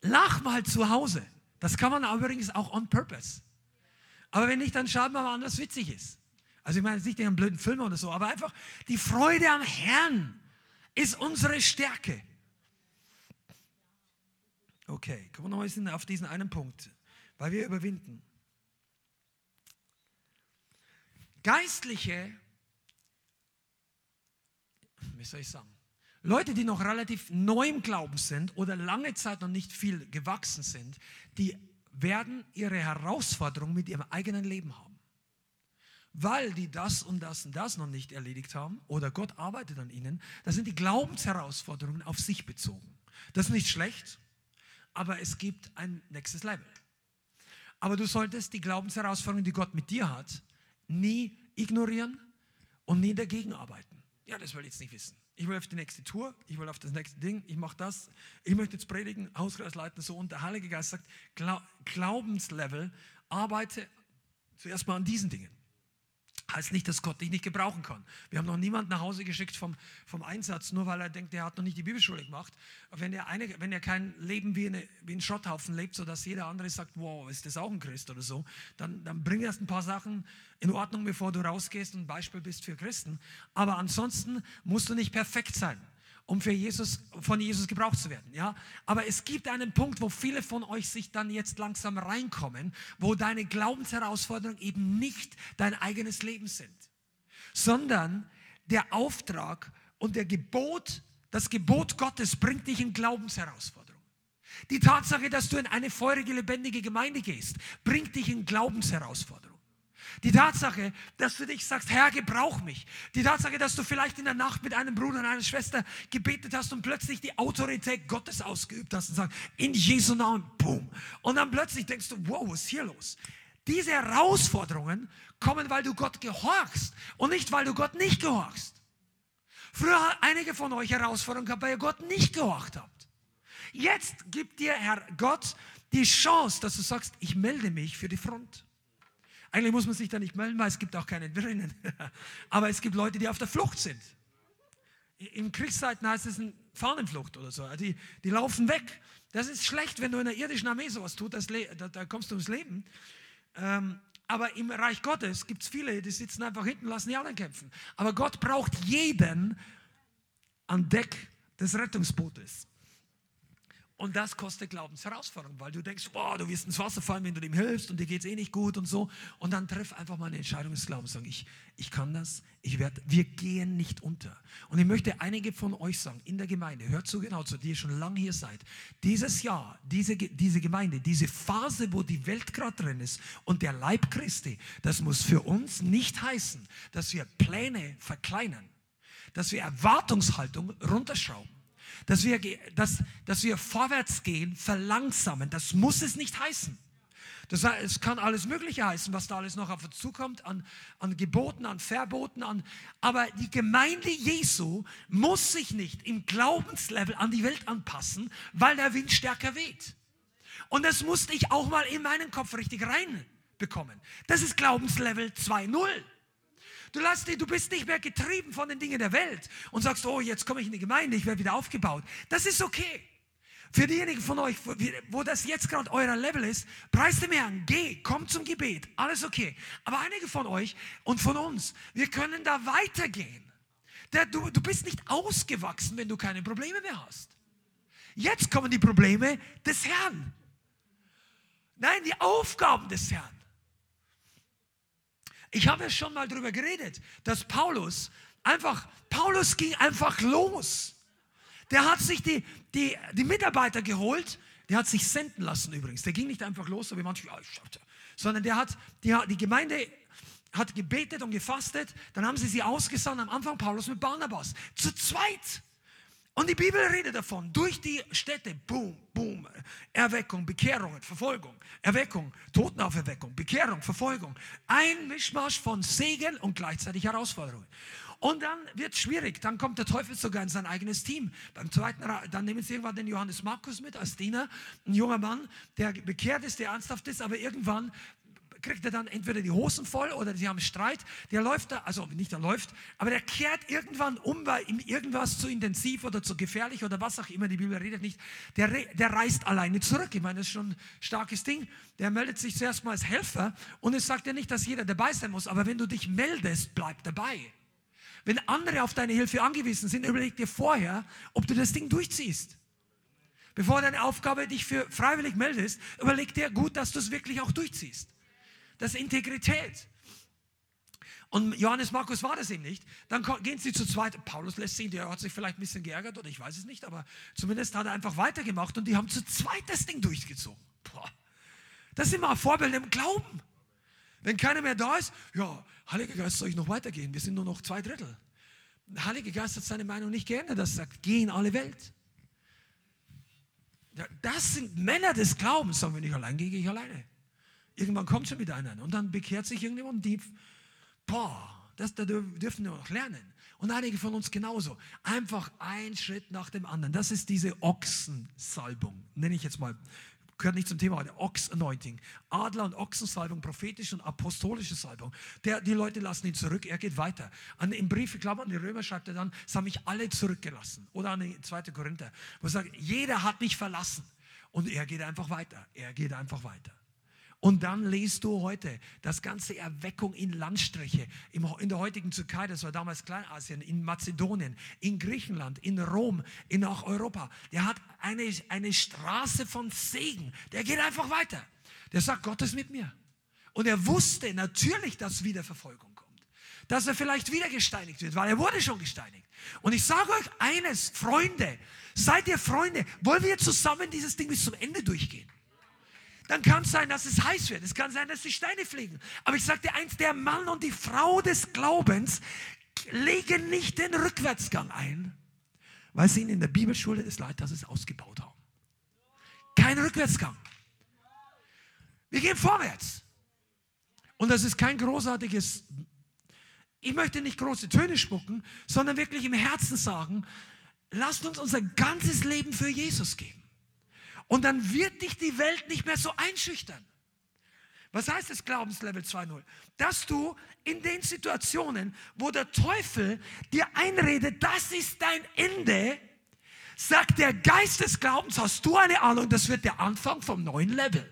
Lach mal zu Hause. Das kann man übrigens auch on purpose. Aber wenn nicht, dann schaut mal an, was witzig ist. Also ich meine nicht den blöden Film oder so, aber einfach die Freude am Herrn ist unsere Stärke. Okay, kommen wir noch mal auf diesen einen Punkt, weil wir überwinden. Geistliche, wie soll ich sagen, Leute, die noch relativ neu im Glauben sind oder lange Zeit noch nicht viel gewachsen sind, die werden ihre Herausforderung mit ihrem eigenen Leben haben. Weil die das und das und das noch nicht erledigt haben oder Gott arbeitet an ihnen, das sind die Glaubensherausforderungen auf sich bezogen. Das ist nicht schlecht, aber es gibt ein nächstes Level. Aber du solltest die Glaubensherausforderungen, die Gott mit dir hat, nie ignorieren und nie dagegen arbeiten. Ja, das will ich jetzt nicht wissen. Ich will auf die nächste Tour, ich will auf das nächste Ding, ich mache das, ich möchte jetzt predigen, Hauskreis leiten, so. Und der Heilige Geist sagt, Glaubenslevel, arbeite zuerst mal an diesen Dingen. Heißt nicht, dass Gott dich nicht gebrauchen kann. Wir haben noch niemanden nach Hause geschickt vom, vom Einsatz, nur weil er denkt, er hat noch nicht die Bibelschule gemacht. Wenn er, eine, wenn er kein Leben wie, eine, wie ein Schrotthaufen lebt, sodass jeder andere sagt, wow, ist das auch ein Christ oder so, dann, dann bring erst ein paar Sachen in Ordnung, bevor du rausgehst und ein Beispiel bist für Christen. Aber ansonsten musst du nicht perfekt sein um für Jesus, von Jesus gebraucht zu werden. Ja? Aber es gibt einen Punkt, wo viele von euch sich dann jetzt langsam reinkommen, wo deine Glaubensherausforderungen eben nicht dein eigenes Leben sind, sondern der Auftrag und der Gebot, das Gebot Gottes bringt dich in Glaubensherausforderungen. Die Tatsache, dass du in eine feurige, lebendige Gemeinde gehst, bringt dich in Glaubensherausforderungen. Die Tatsache, dass du dich sagst, Herr, gebrauch mich. Die Tatsache, dass du vielleicht in der Nacht mit einem Bruder und einer Schwester gebetet hast und plötzlich die Autorität Gottes ausgeübt hast und sagst, in Jesu Namen, boom. Und dann plötzlich denkst du, wow, was ist hier los? Diese Herausforderungen kommen, weil du Gott gehorchst und nicht, weil du Gott nicht gehorchst. Früher hat einige von euch Herausforderungen gehabt, weil ihr Gott nicht gehorcht habt. Jetzt gibt dir Herr Gott die Chance, dass du sagst, ich melde mich für die Front. Eigentlich muss man sich da nicht melden, weil es gibt auch keine drinnen. Aber es gibt Leute, die auf der Flucht sind. In Kriegszeiten heißt es eine Fahnenflucht oder so. Die, die laufen weg. Das ist schlecht, wenn du in der irdischen Armee sowas tust, das, da, da kommst du ums Leben. Ähm, aber im Reich Gottes gibt es viele, die sitzen einfach hinten, lassen die anderen kämpfen. Aber Gott braucht jeden an Deck des Rettungsbootes. Und das kostet Glaubensherausforderung, weil du denkst, wow, du wirst ins Wasser fallen, wenn du dem hilfst und dir geht es eh nicht gut und so. Und dann triff einfach mal eine Entscheidung des Glaubens. Sag ich, ich kann das, ich werde, wir gehen nicht unter. Und ich möchte einige von euch sagen, in der Gemeinde, hört so genau zu, die ihr schon lange hier seid. Dieses Jahr, diese, diese Gemeinde, diese Phase, wo die Welt gerade drin ist und der Leib Christi, das muss für uns nicht heißen, dass wir Pläne verkleinern, dass wir Erwartungshaltung runterschrauben dass wir, dass, dass wir vorwärts gehen, verlangsamen. Das muss es nicht heißen. Das, es kann alles Mögliche heißen, was da alles noch auf uns zukommt, an, an Geboten, an Verboten, an, aber die Gemeinde Jesu muss sich nicht im Glaubenslevel an die Welt anpassen, weil der Wind stärker weht. Und das musste ich auch mal in meinen Kopf richtig reinbekommen. Das ist Glaubenslevel 2.0. Du, lässt du bist nicht mehr getrieben von den Dingen der Welt und sagst, oh, jetzt komme ich in die Gemeinde, ich werde wieder aufgebaut. Das ist okay. Für diejenigen von euch, wo das jetzt gerade euer Level ist, preist dem Herrn, geh, komm zum Gebet, alles okay. Aber einige von euch und von uns, wir können da weitergehen. Du, du bist nicht ausgewachsen, wenn du keine Probleme mehr hast. Jetzt kommen die Probleme des Herrn. Nein, die Aufgaben des Herrn. Ich habe ja schon mal darüber geredet, dass Paulus einfach, Paulus ging einfach los. Der hat sich die, die, die Mitarbeiter geholt, der hat sich senden lassen übrigens. Der ging nicht einfach los, so wie manche, ja, ich schaffte. Sondern der hat, die, die Gemeinde hat gebetet und gefastet, dann haben sie sie ausgesandt, am Anfang Paulus mit Barnabas. Zu zweit. Und die Bibel redet davon, durch die Städte, boom, boom, Erweckung, Bekehrung, Verfolgung, Erweckung, Totenauferweckung, Bekehrung, Verfolgung. Ein Mischmasch von Segen und gleichzeitig Herausforderungen. Und dann wird es schwierig, dann kommt der Teufel sogar in sein eigenes Team. Beim zweiten, dann nehmen sie irgendwann den Johannes Markus mit als Diener, ein junger Mann, der bekehrt ist, der ernsthaft ist, aber irgendwann kriegt er dann entweder die Hosen voll oder sie haben Streit. Der läuft da, also nicht der läuft, aber der kehrt irgendwann um, weil ihm irgendwas zu intensiv oder zu gefährlich oder was auch immer, die Bibel redet nicht, der, der reist alleine zurück. Ich meine, das ist schon ein starkes Ding. Der meldet sich zuerst mal als Helfer und es sagt ja nicht, dass jeder dabei sein muss, aber wenn du dich meldest, bleib dabei. Wenn andere auf deine Hilfe angewiesen sind, überleg dir vorher, ob du das Ding durchziehst. Bevor deine Aufgabe dich für freiwillig meldest, überleg dir gut, dass du es wirklich auch durchziehst. Das ist Integrität. Und Johannes Markus war das eben nicht. Dann gehen sie zu zweit. Paulus lässt sehen, der hat sich vielleicht ein bisschen geärgert oder ich weiß es nicht, aber zumindest hat er einfach weitergemacht und die haben zu zweit das Ding durchgezogen. Boah. Das sind mal Vorbilder im Glauben. Wenn keiner mehr da ist, ja, Heiliger Geist, soll ich noch weitergehen? Wir sind nur noch zwei Drittel. Der Heilige Geist hat seine Meinung nicht geändert. Er sagt, geh in alle Welt. Das sind Männer des Glaubens. Sagen, wenn ich allein gehe, gehe ich alleine. Irgendwann kommt schon wieder einer und dann bekehrt sich irgendjemand die, boah, das da dürfen wir noch lernen. Und einige von uns genauso. Einfach ein Schritt nach dem anderen. Das ist diese Ochsensalbung, nenne ich jetzt mal. Gehört nicht zum Thema heute. Ox-Anointing. Adler- und Ochsensalbung, prophetische und apostolische Salbung. Der, die Leute lassen ihn zurück, er geht weiter. An, Im Brief, ich glaube an die Römer schreibt er dann, es haben mich alle zurückgelassen. Oder an die 2. Korinther, wo er sagt, jeder hat mich verlassen. Und er geht einfach weiter. Er geht einfach weiter. Und dann liest du heute das ganze Erweckung in Landstriche, in der heutigen Türkei, das war damals Kleinasien, in Mazedonien, in Griechenland, in Rom, in auch Europa. Der hat eine, eine Straße von Segen. Der geht einfach weiter. Der sagt, Gott ist mit mir. Und er wusste natürlich, dass wieder Verfolgung kommt. Dass er vielleicht wieder gesteinigt wird, weil er wurde schon gesteinigt. Und ich sage euch eines, Freunde, seid ihr Freunde, wollen wir zusammen dieses Ding bis zum Ende durchgehen? Dann kann es sein, dass es heiß wird. Es kann sein, dass die Steine fliegen. Aber ich dir eins, der Mann und die Frau des Glaubens legen nicht den Rückwärtsgang ein, weil sie ihn in der Bibelschule des Leiters ausgebaut haben. Kein Rückwärtsgang. Wir gehen vorwärts. Und das ist kein großartiges, ich möchte nicht große Töne spucken, sondern wirklich im Herzen sagen, lasst uns unser ganzes Leben für Jesus geben. Und dann wird dich die Welt nicht mehr so einschüchtern. Was heißt das Glaubenslevel 2.0? Dass du in den Situationen, wo der Teufel dir einredet, das ist dein Ende, sagt der Geist des Glaubens, hast du eine Ahnung, das wird der Anfang vom neuen Level.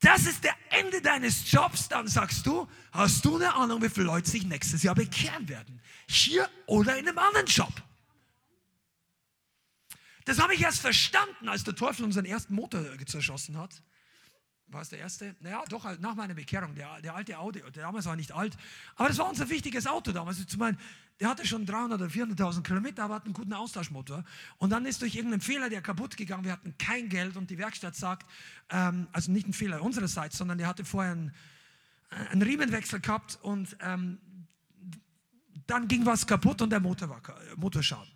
Das ist der Ende deines Jobs, dann sagst du, hast du eine Ahnung, wie viele Leute sich nächstes Jahr bekehren werden? Hier oder in einem anderen Job. Das habe ich erst verstanden, als der Teufel unseren ersten Motor zerschossen hat. War es der erste? Naja, doch, nach meiner Bekehrung. Der, der alte Audi, der damals war nicht alt, aber das war unser wichtiges Auto damals. Ich meine, der hatte schon 300.000 oder 400.000 Kilometer, aber hat einen guten Austauschmotor. Und dann ist durch irgendeinen Fehler der kaputt gegangen. Wir hatten kein Geld und die Werkstatt sagt, ähm, also nicht ein Fehler unsererseits, sondern der hatte vorher einen, äh, einen Riemenwechsel gehabt und ähm, dann ging was kaputt und der Motor war Motorschaden.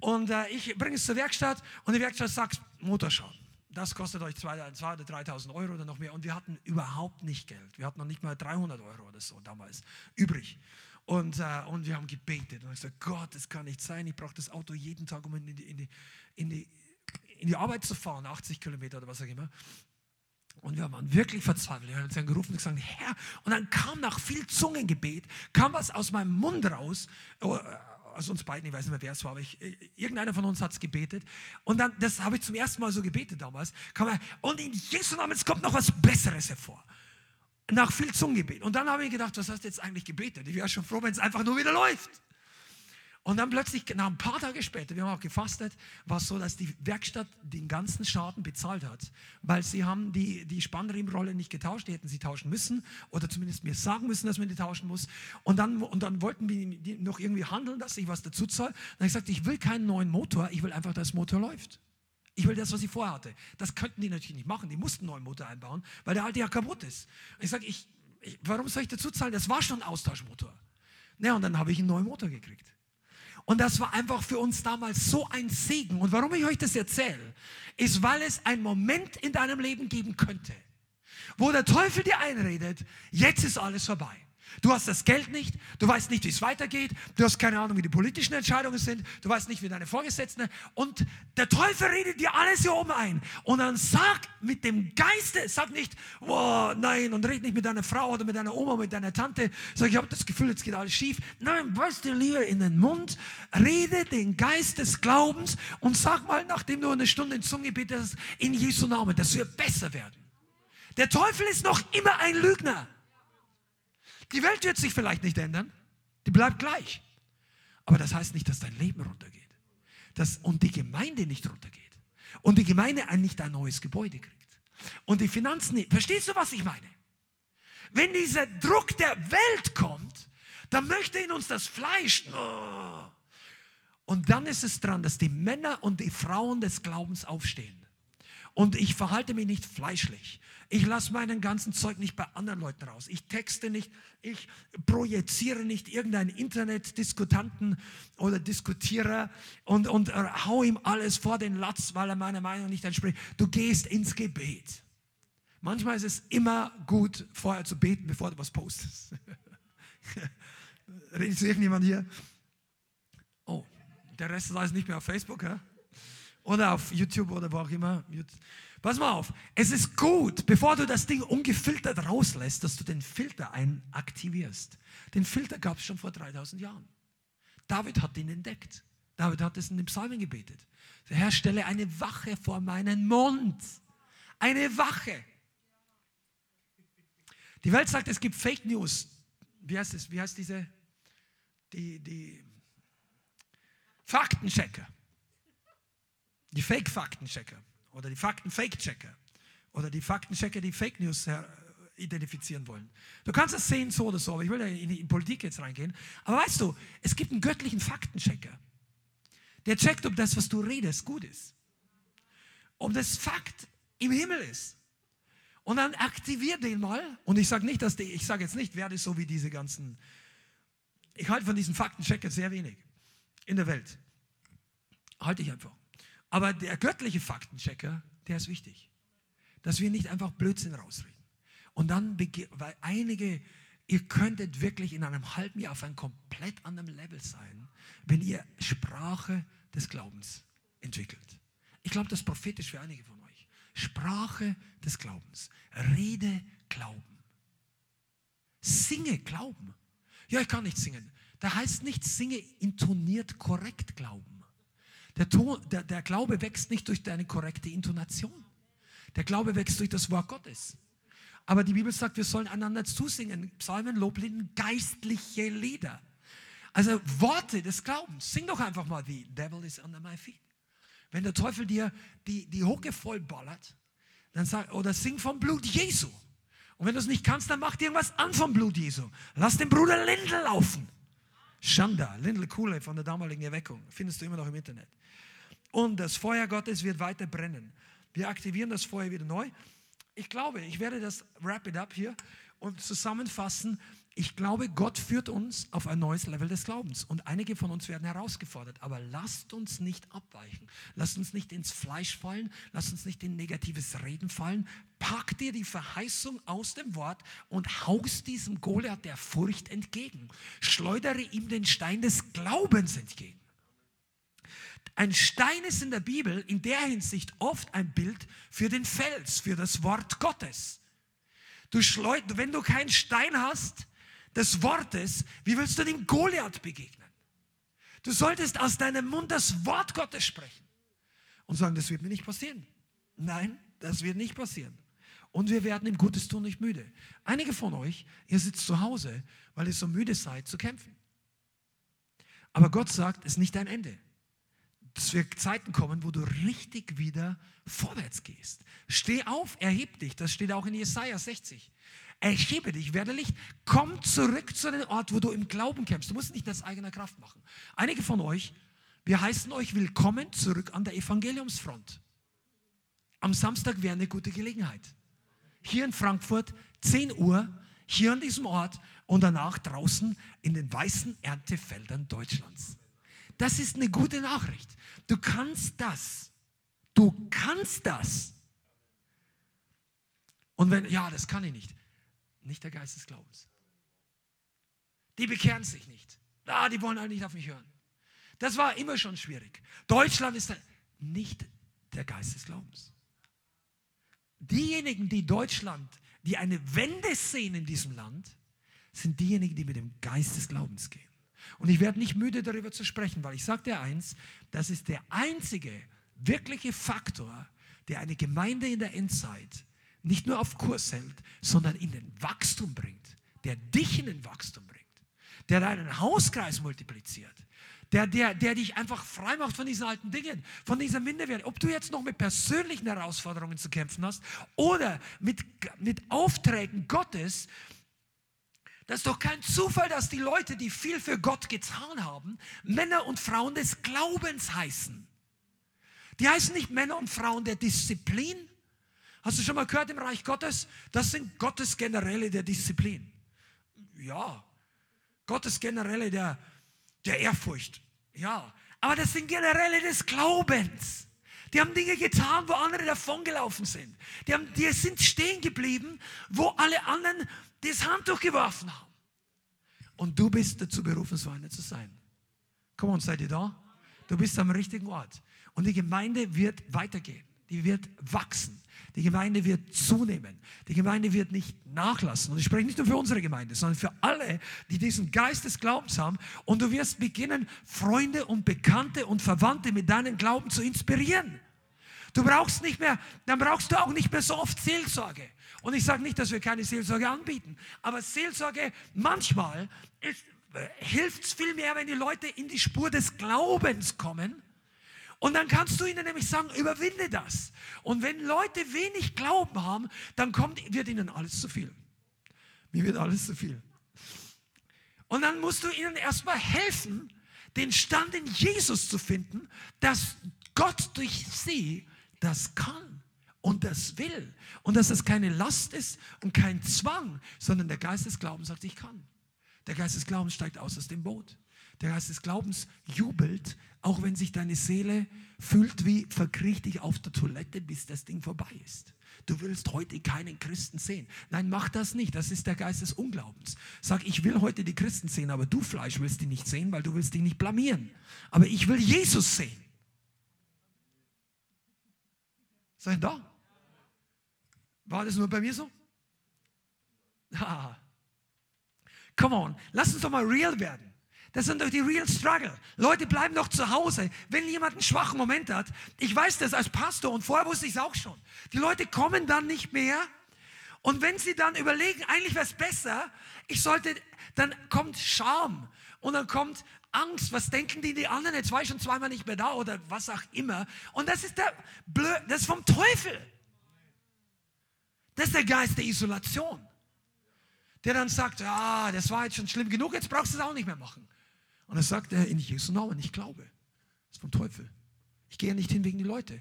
Und äh, ich bringe es zur Werkstatt und die Werkstatt sagt, Motorschaden. Das kostet euch 2.000 oder 3.000 Euro oder noch mehr. Und wir hatten überhaupt nicht Geld. Wir hatten noch nicht mal 300 Euro oder so damals übrig. Und, äh, und wir haben gebetet und ich gesagt, Gott, das kann nicht sein. Ich brauche das Auto jeden Tag, um in die, in, die, in, die, in die Arbeit zu fahren, 80 Kilometer oder was auch immer. Und wir waren wirklich verzweifelt. Wir haben uns dann gerufen und gesagt, Herr, und dann kam nach viel Zungengebet, kam was aus meinem Mund raus, oh, aus uns beiden, ich weiß nicht mehr, wer es war, aber ich, irgendeiner von uns hat es gebetet. Und dann, das habe ich zum ersten Mal so gebetet damals. Er, und in Jesu Namen, es kommt noch was Besseres hervor nach viel Zungengebet. Und dann habe ich gedacht, was hast du jetzt eigentlich gebetet? Ich wäre schon froh, wenn es einfach nur wieder läuft. Und dann plötzlich, nach ein paar Tage später, wir haben auch gefastet, war es so, dass die Werkstatt den ganzen Schaden bezahlt hat, weil sie haben die, die Spannriemenrolle nicht getauscht, die hätten sie tauschen müssen oder zumindest mir sagen müssen, dass man die tauschen muss. Und dann, und dann wollten wir noch irgendwie handeln, dass ich was dazu zahle. Dann habe ich gesagt, ich will keinen neuen Motor, ich will einfach, dass der Motor läuft. Ich will das, was ich vorher hatte. Das könnten die natürlich nicht machen. Die mussten einen neuen Motor einbauen, weil der alte ja kaputt ist. Und ich sage, ich, ich, warum soll ich dazu zahlen? Das war schon ein Austauschmotor. Ja, und dann habe ich einen neuen Motor gekriegt. Und das war einfach für uns damals so ein Segen. Und warum ich euch das erzähle, ist, weil es einen Moment in deinem Leben geben könnte, wo der Teufel dir einredet, jetzt ist alles vorbei. Du hast das Geld nicht, du weißt nicht, wie es weitergeht, du hast keine Ahnung, wie die politischen Entscheidungen sind, du weißt nicht, wie deine Vorgesetzten und der Teufel redet dir alles hier oben ein. Und dann sag mit dem Geiste, sag nicht, oh, nein, und red nicht mit deiner Frau oder mit deiner Oma, mit deiner Tante, sag, ich habe das Gefühl, jetzt geht alles schief. Nein, weißt dir lieber in den Mund, rede den Geist des Glaubens und sag mal, nachdem du eine Stunde in Zunge betest, in Jesu Namen, das wird besser werden. Der Teufel ist noch immer ein Lügner. Die Welt wird sich vielleicht nicht ändern, die bleibt gleich. Aber das heißt nicht, dass dein Leben runtergeht. Dass, und die Gemeinde nicht runtergeht. Und die Gemeinde ein, nicht ein neues Gebäude kriegt. Und die Finanzen nicht. Verstehst du, was ich meine? Wenn dieser Druck der Welt kommt, dann möchte in uns das Fleisch. Oh. Und dann ist es dran, dass die Männer und die Frauen des Glaubens aufstehen. Und ich verhalte mich nicht fleischlich. Ich lasse meinen ganzen Zeug nicht bei anderen Leuten raus. Ich texte nicht, ich projiziere nicht irgendeinen Internetdiskutanten oder Diskutierer und, und hau ihm alles vor den Latz, weil er meiner Meinung nicht entspricht. Du gehst ins Gebet. Manchmal ist es immer gut, vorher zu beten, bevor du was postest. Redet zu irgendjemand hier? Oh, der Rest ist alles nicht mehr auf Facebook, ja? Oder auf YouTube oder wo auch immer. Pass mal auf, es ist gut, bevor du das Ding ungefiltert rauslässt, dass du den Filter einaktivierst. Den Filter gab es schon vor 3000 Jahren. David hat ihn entdeckt. David hat es in den Psalmen gebetet. Herr stelle eine Wache vor meinen Mund. Eine Wache. Die Welt sagt, es gibt Fake News. Wie heißt es? Wie heißt diese? Die, die Faktenchecker. Die Fake-Faktenchecker oder die Fakten-Fake-Checker oder die Faktenchecker, die Fake News identifizieren wollen. Du kannst das sehen so oder so, aber ich will ja in die Politik jetzt reingehen. Aber weißt du, es gibt einen göttlichen Faktenchecker. Der checkt, ob das, was du redest, gut ist. Ob das Fakt im Himmel ist. Und dann aktiviert den mal. Und ich sage nicht, dass die, ich sage jetzt nicht, werde so wie diese ganzen. Ich halte von diesen Faktencheckern sehr wenig in der Welt. Halte ich einfach. Aber der göttliche Faktenchecker, der ist wichtig. Dass wir nicht einfach Blödsinn rausreden. Und dann, weil einige, ihr könntet wirklich in einem halben Jahr auf einem komplett anderen Level sein, wenn ihr Sprache des Glaubens entwickelt. Ich glaube, das ist prophetisch für einige von euch. Sprache des Glaubens. Rede Glauben. Singe Glauben. Ja, ich kann nicht singen. Da heißt nicht, singe intoniert korrekt Glauben. Der, Ton, der, der Glaube wächst nicht durch deine korrekte Intonation. Der Glaube wächst durch das Wort Gottes. Aber die Bibel sagt, wir sollen einander zusingen. Psalmen, Loblieden, geistliche Lieder. Also Worte des Glaubens. Sing doch einfach mal, The Devil is under my feet. Wenn der Teufel dir die, die Hucke vollballert, dann sag, oder sing vom Blut Jesu. Und wenn du es nicht kannst, dann mach dir irgendwas an vom Blut Jesu. Lass den Bruder Lindl laufen. Shanda, Lindl Kuhle von der damaligen Erweckung. Findest du immer noch im Internet. Und das Feuer Gottes wird weiter brennen. Wir aktivieren das Feuer wieder neu. Ich glaube, ich werde das wrap it up hier und zusammenfassen. Ich glaube, Gott führt uns auf ein neues Level des Glaubens. Und einige von uns werden herausgefordert. Aber lasst uns nicht abweichen. Lasst uns nicht ins Fleisch fallen. Lasst uns nicht in negatives Reden fallen. Pack dir die Verheißung aus dem Wort und haust diesem Goliath der Furcht entgegen. Schleudere ihm den Stein des Glaubens entgegen. Ein Stein ist in der Bibel in der Hinsicht oft ein Bild für den Fels, für das Wort Gottes. Du schleud, wenn du keinen Stein hast des Wortes, wie willst du dem Goliath begegnen? Du solltest aus deinem Mund das Wort Gottes sprechen und sagen, das wird mir nicht passieren. Nein, das wird nicht passieren. Und wir werden im Gutes tun nicht müde. Einige von euch, ihr sitzt zu Hause, weil ihr so müde seid zu kämpfen. Aber Gott sagt, es ist nicht dein Ende dass wir Zeiten kommen, wo du richtig wieder vorwärts gehst. Steh auf, erheb dich. Das steht auch in Jesaja 60. Erhebe dich, werde Licht. Komm zurück zu dem Ort, wo du im Glauben kämpfst. Du musst nicht aus eigener Kraft machen. Einige von euch, wir heißen euch willkommen zurück an der Evangeliumsfront. Am Samstag wäre eine gute Gelegenheit. Hier in Frankfurt, 10 Uhr, hier an diesem Ort und danach draußen in den weißen Erntefeldern Deutschlands. Das ist eine gute Nachricht. Du kannst das. Du kannst das. Und wenn, ja, das kann ich nicht. Nicht der Geist des Glaubens. Die bekehren sich nicht. Ah, die wollen eigentlich nicht auf mich hören. Das war immer schon schwierig. Deutschland ist nicht der Geist des Glaubens. Diejenigen, die Deutschland, die eine Wende sehen in diesem Land, sind diejenigen, die mit dem Geist des Glaubens gehen. Und ich werde nicht müde darüber zu sprechen, weil ich sage dir eins, das ist der einzige wirkliche Faktor, der eine Gemeinde in der Endzeit nicht nur auf Kurs hält, sondern in den Wachstum bringt, der dich in den Wachstum bringt, der deinen Hauskreis multipliziert, der, der, der dich einfach frei macht von diesen alten Dingen, von dieser Minderwert. Ob du jetzt noch mit persönlichen Herausforderungen zu kämpfen hast oder mit, mit Aufträgen Gottes, das ist doch kein Zufall, dass die Leute, die viel für Gott getan haben, Männer und Frauen des Glaubens heißen. Die heißen nicht Männer und Frauen der Disziplin. Hast du schon mal gehört im Reich Gottes? Das sind Gottes Generäle der Disziplin. Ja, Gottes Generäle der, der Ehrfurcht. Ja, aber das sind Generäle des Glaubens. Die haben Dinge getan, wo andere davongelaufen sind. Die, haben, die sind stehen geblieben, wo alle anderen das Handtuch geworfen haben. Und du bist dazu berufen, so einer zu sein. Komm on, seid ihr da? Du bist am richtigen Ort. Und die Gemeinde wird weitergehen. Die wird wachsen. Die Gemeinde wird zunehmen. Die Gemeinde wird nicht nachlassen. Und ich spreche nicht nur für unsere Gemeinde, sondern für alle, die diesen Geist des Glaubens haben. Und du wirst beginnen, Freunde und Bekannte und Verwandte mit deinem Glauben zu inspirieren. Du brauchst nicht mehr, dann brauchst du auch nicht mehr so oft Seelsorge. Und ich sage nicht, dass wir keine Seelsorge anbieten, aber Seelsorge manchmal hilft es viel mehr, wenn die Leute in die Spur des Glaubens kommen. Und dann kannst du ihnen nämlich sagen, überwinde das. Und wenn Leute wenig Glauben haben, dann kommt, wird ihnen alles zu viel. Mir wird alles zu viel. Und dann musst du ihnen erstmal helfen, den Stand in Jesus zu finden, dass Gott durch sie das kann und das will. Und dass es keine Last ist und kein Zwang, sondern der Geist des Glaubens sagt, ich kann. Der Geist des Glaubens steigt aus aus dem Boot. Der Geist des Glaubens jubelt, auch wenn sich deine Seele fühlt wie verkriecht dich auf der Toilette, bis das Ding vorbei ist. Du willst heute keinen Christen sehen. Nein, mach das nicht. Das ist der Geist des Unglaubens. Sag, ich will heute die Christen sehen, aber du Fleisch willst die nicht sehen, weil du willst die nicht blamieren. Aber ich will Jesus sehen. Seid da? War das nur bei mir so? Ah. Come on, lass uns doch mal real werden. Das sind doch die real struggle. Leute bleiben doch zu Hause, wenn jemand einen schwachen Moment hat. Ich weiß das als Pastor und vorher wusste ich es auch schon. Die Leute kommen dann nicht mehr. Und wenn sie dann überlegen, eigentlich wäre es besser, ich sollte, dann kommt Scham und dann kommt Angst. Was denken die, die anderen? Jetzt war ich schon zweimal nicht mehr da oder was auch immer. Und das ist der Blö das ist vom Teufel. Das ist der Geist der Isolation der dann sagt, ja, das war jetzt schon schlimm genug, jetzt brauchst du es auch nicht mehr machen. Und dann sagt er, in Jesu Namen, ich glaube. Das ist vom Teufel. Ich gehe nicht hin wegen die Leute.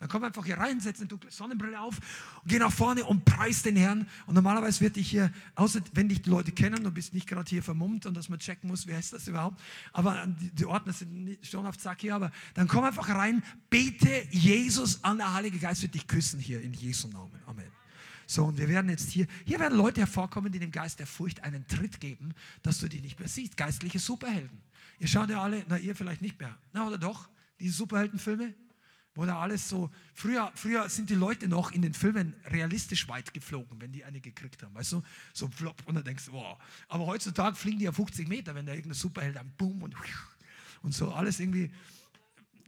Dann komm einfach hier rein, setz eine dunkle Sonnenbrille auf und geh nach vorne und preis den Herrn. Und normalerweise wird dich hier, außer wenn dich die Leute kennen, du bist nicht gerade hier vermummt und dass man checken muss, wer ist das überhaupt. Aber die, die Ordner sind schon auf Zack hier, aber dann komm einfach rein, bete Jesus an, der Heilige Geist wird dich küssen hier in Jesu Namen. Amen. So, und wir werden jetzt hier, hier werden Leute hervorkommen, die dem Geist der Furcht einen Tritt geben, dass du die nicht mehr siehst. Geistliche Superhelden. Ihr schaut ja alle, na, ihr vielleicht nicht mehr. Na, oder doch? Diese Superheldenfilme? Wo da alles so, früher, früher sind die Leute noch in den Filmen realistisch weit geflogen, wenn die eine gekriegt haben. Weißt du, so flop und dann denkst du, wow. Aber heutzutage fliegen die ja 50 Meter, wenn da irgendein Superheld dann boom und, und so alles irgendwie.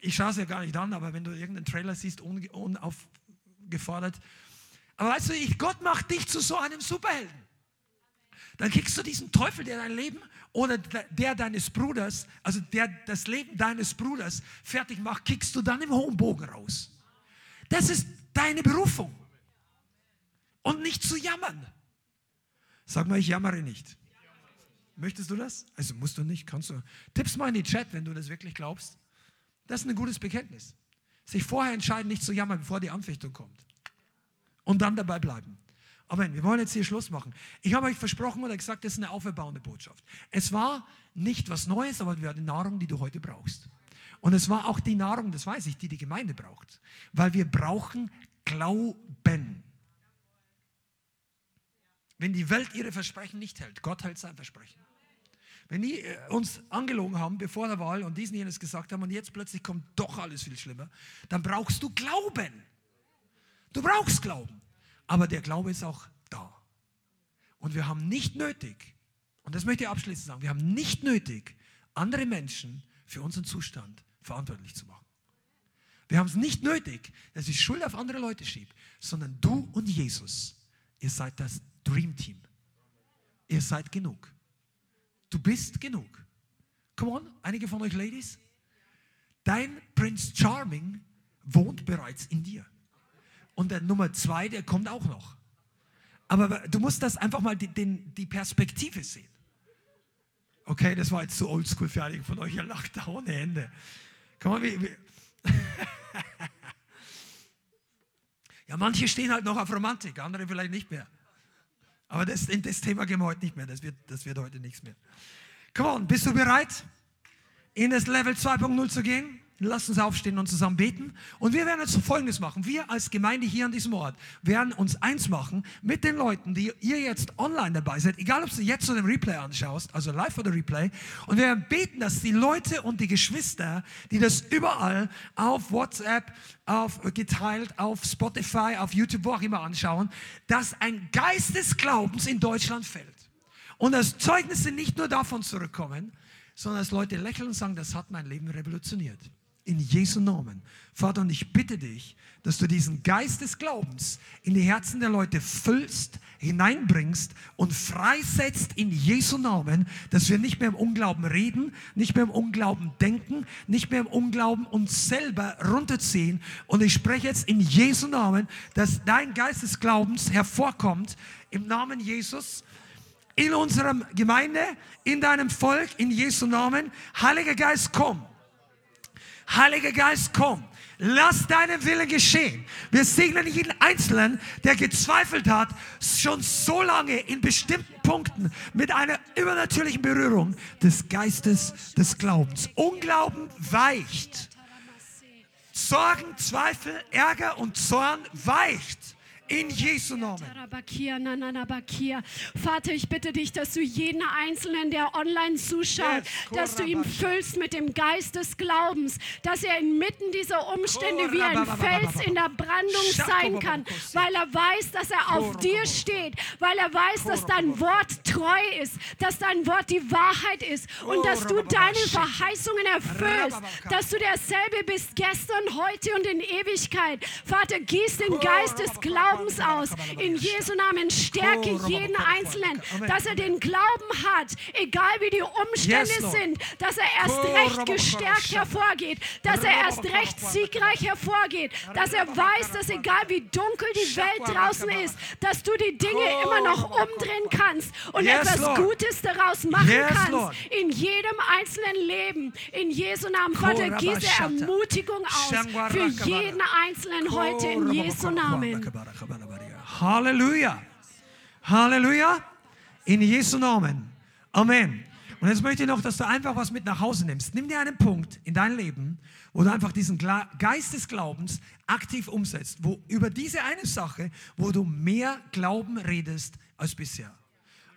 Ich schaue es ja gar nicht an, aber wenn du irgendeinen Trailer siehst, unaufgefordert, aber weißt du, ich, Gott macht dich zu so einem Superhelden. Dann kriegst du diesen Teufel, der dein Leben oder der deines Bruders, also der das Leben deines Bruders fertig macht, kickst du dann im hohen Bogen raus. Das ist deine Berufung. Und nicht zu jammern. Sag mal, ich jammere nicht. Möchtest du das? Also musst du nicht, kannst du. Tipp's mal in die Chat, wenn du das wirklich glaubst. Das ist ein gutes Bekenntnis. Sich vorher entscheiden, nicht zu jammern, bevor die Anfechtung kommt und dann dabei bleiben. Amen. Wir wollen jetzt hier Schluss machen. Ich habe euch versprochen oder gesagt, das ist eine auferbauende Botschaft. Es war nicht was Neues, aber wir die Nahrung, die du heute brauchst. Und es war auch die Nahrung, das weiß ich, die die Gemeinde braucht. Weil wir brauchen Glauben. Wenn die Welt ihre Versprechen nicht hält, Gott hält sein Versprechen. Wenn die äh, uns angelogen haben bevor der Wahl und diesen jenes gesagt haben und jetzt plötzlich kommt doch alles viel schlimmer, dann brauchst du Glauben. Du brauchst Glauben. Aber der Glaube ist auch da. Und wir haben nicht nötig, und das möchte ich abschließend sagen, wir haben nicht nötig, andere Menschen für unseren Zustand verantwortlich zu machen. Wir haben es nicht nötig, dass ich Schuld auf andere Leute schiebe, sondern du und Jesus, ihr seid das Dream Team. Ihr seid genug. Du bist genug. Come on, einige von euch Ladies. Dein Prince Charming wohnt bereits in dir. Und der Nummer zwei, der kommt auch noch. Aber du musst das einfach mal die, den, die Perspektive sehen. Okay, das war jetzt zu oldschool für einige von euch. Ihr lacht da ohne Ende. Komm mal, wie, wie. ja, manche stehen halt noch auf Romantik, andere vielleicht nicht mehr. Aber das, das Thema gehen wir heute nicht mehr. Das wird, das wird heute nichts mehr. Come on, bist du bereit, in das Level 2.0 zu gehen? Lass uns aufstehen und zusammen beten. Und wir werden jetzt Folgendes machen. Wir als Gemeinde hier an diesem Ort werden uns eins machen mit den Leuten, die ihr jetzt online dabei seid, egal ob du jetzt oder den Replay anschaust, also live oder Replay. Und wir werden beten, dass die Leute und die Geschwister, die das überall auf WhatsApp, auf geteilt, auf Spotify, auf YouTube, wo auch immer anschauen, dass ein Geist des Glaubens in Deutschland fällt. Und dass Zeugnisse nicht nur davon zurückkommen, sondern dass Leute lächeln und sagen, das hat mein Leben revolutioniert in Jesu Namen. Vater, und ich bitte dich, dass du diesen Geist des Glaubens in die Herzen der Leute füllst, hineinbringst und freisetzt in Jesu Namen, dass wir nicht mehr im Unglauben reden, nicht mehr im Unglauben denken, nicht mehr im Unglauben uns selber runterziehen. Und ich spreche jetzt in Jesu Namen, dass dein Geist des Glaubens hervorkommt im Namen Jesus in unserer Gemeinde, in deinem Volk, in Jesu Namen. Heiliger Geist, komm. Heiliger Geist, komm. Lass deinen Willen geschehen. Wir segnen jeden Einzelnen, der gezweifelt hat, schon so lange in bestimmten Punkten mit einer übernatürlichen Berührung des Geistes des Glaubens. Unglauben weicht. Sorgen, Zweifel, Ärger und Zorn weicht In Jesu Namen. Vater, ich bitte dich, dass du jeden Einzelnen, der online zuschaut, dass du ihn füllst mit dem Geist des Glaubens, dass er inmitten dieser Umstände wie ein. Fels in der Brandung sein kann, weil er weiß, dass er auf dir steht, weil er weiß, dass dein Wort treu ist, dass dein Wort die Wahrheit ist und dass du deine Verheißungen erfüllst, dass du derselbe bist gestern, heute und in Ewigkeit. Vater, gieß den Geist des Glaubens aus. In Jesu Namen stärke jeden Einzelnen, dass er den Glauben hat, egal wie die Umstände sind, dass er erst recht gestärkt hervorgeht, dass er erst recht siegreich hervorgeht, dass er weiß, dass egal wie dunkel die Welt draußen ist, dass du die Dinge immer noch umdrehen kannst und etwas. Gutes daraus machen kannst. In jedem einzelnen Leben. In Jesu Namen, Vater, gieße. Ermutigung aus für jeden Einzelnen heute in Jesu Namen. Halleluja. Halleluja. In Jesu Namen. Amen. Und jetzt möchte ich noch, dass du einfach was mit nach Hause nimmst. Nimm dir einen Punkt in dein Leben, wo du einfach diesen Geist des Glaubens aktiv umsetzt, wo über diese eine Sache, wo du mehr Glauben redest als bisher.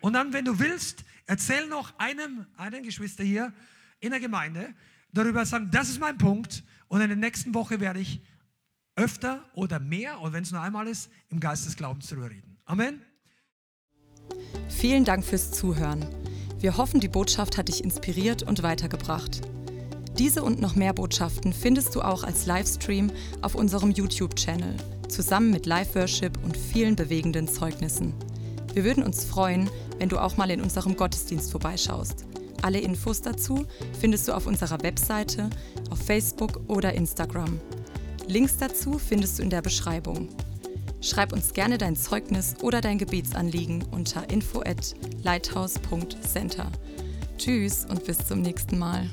Und dann, wenn du willst, erzähl noch einem, einem Geschwister hier in der Gemeinde darüber sagen, das ist mein Punkt. Und in der nächsten Woche werde ich öfter oder mehr, oder wenn es nur einmal ist, im Geist des Glaubens darüber reden. Amen. Vielen Dank fürs Zuhören. Wir hoffen, die Botschaft hat dich inspiriert und weitergebracht. Diese und noch mehr Botschaften findest du auch als Livestream auf unserem YouTube-Channel, zusammen mit Live-Worship und vielen bewegenden Zeugnissen. Wir würden uns freuen, wenn du auch mal in unserem Gottesdienst vorbeischaust. Alle Infos dazu findest du auf unserer Webseite, auf Facebook oder Instagram. Links dazu findest du in der Beschreibung. Schreib uns gerne dein Zeugnis oder dein Gebetsanliegen unter info at lighthouse.center. Tschüss und bis zum nächsten Mal.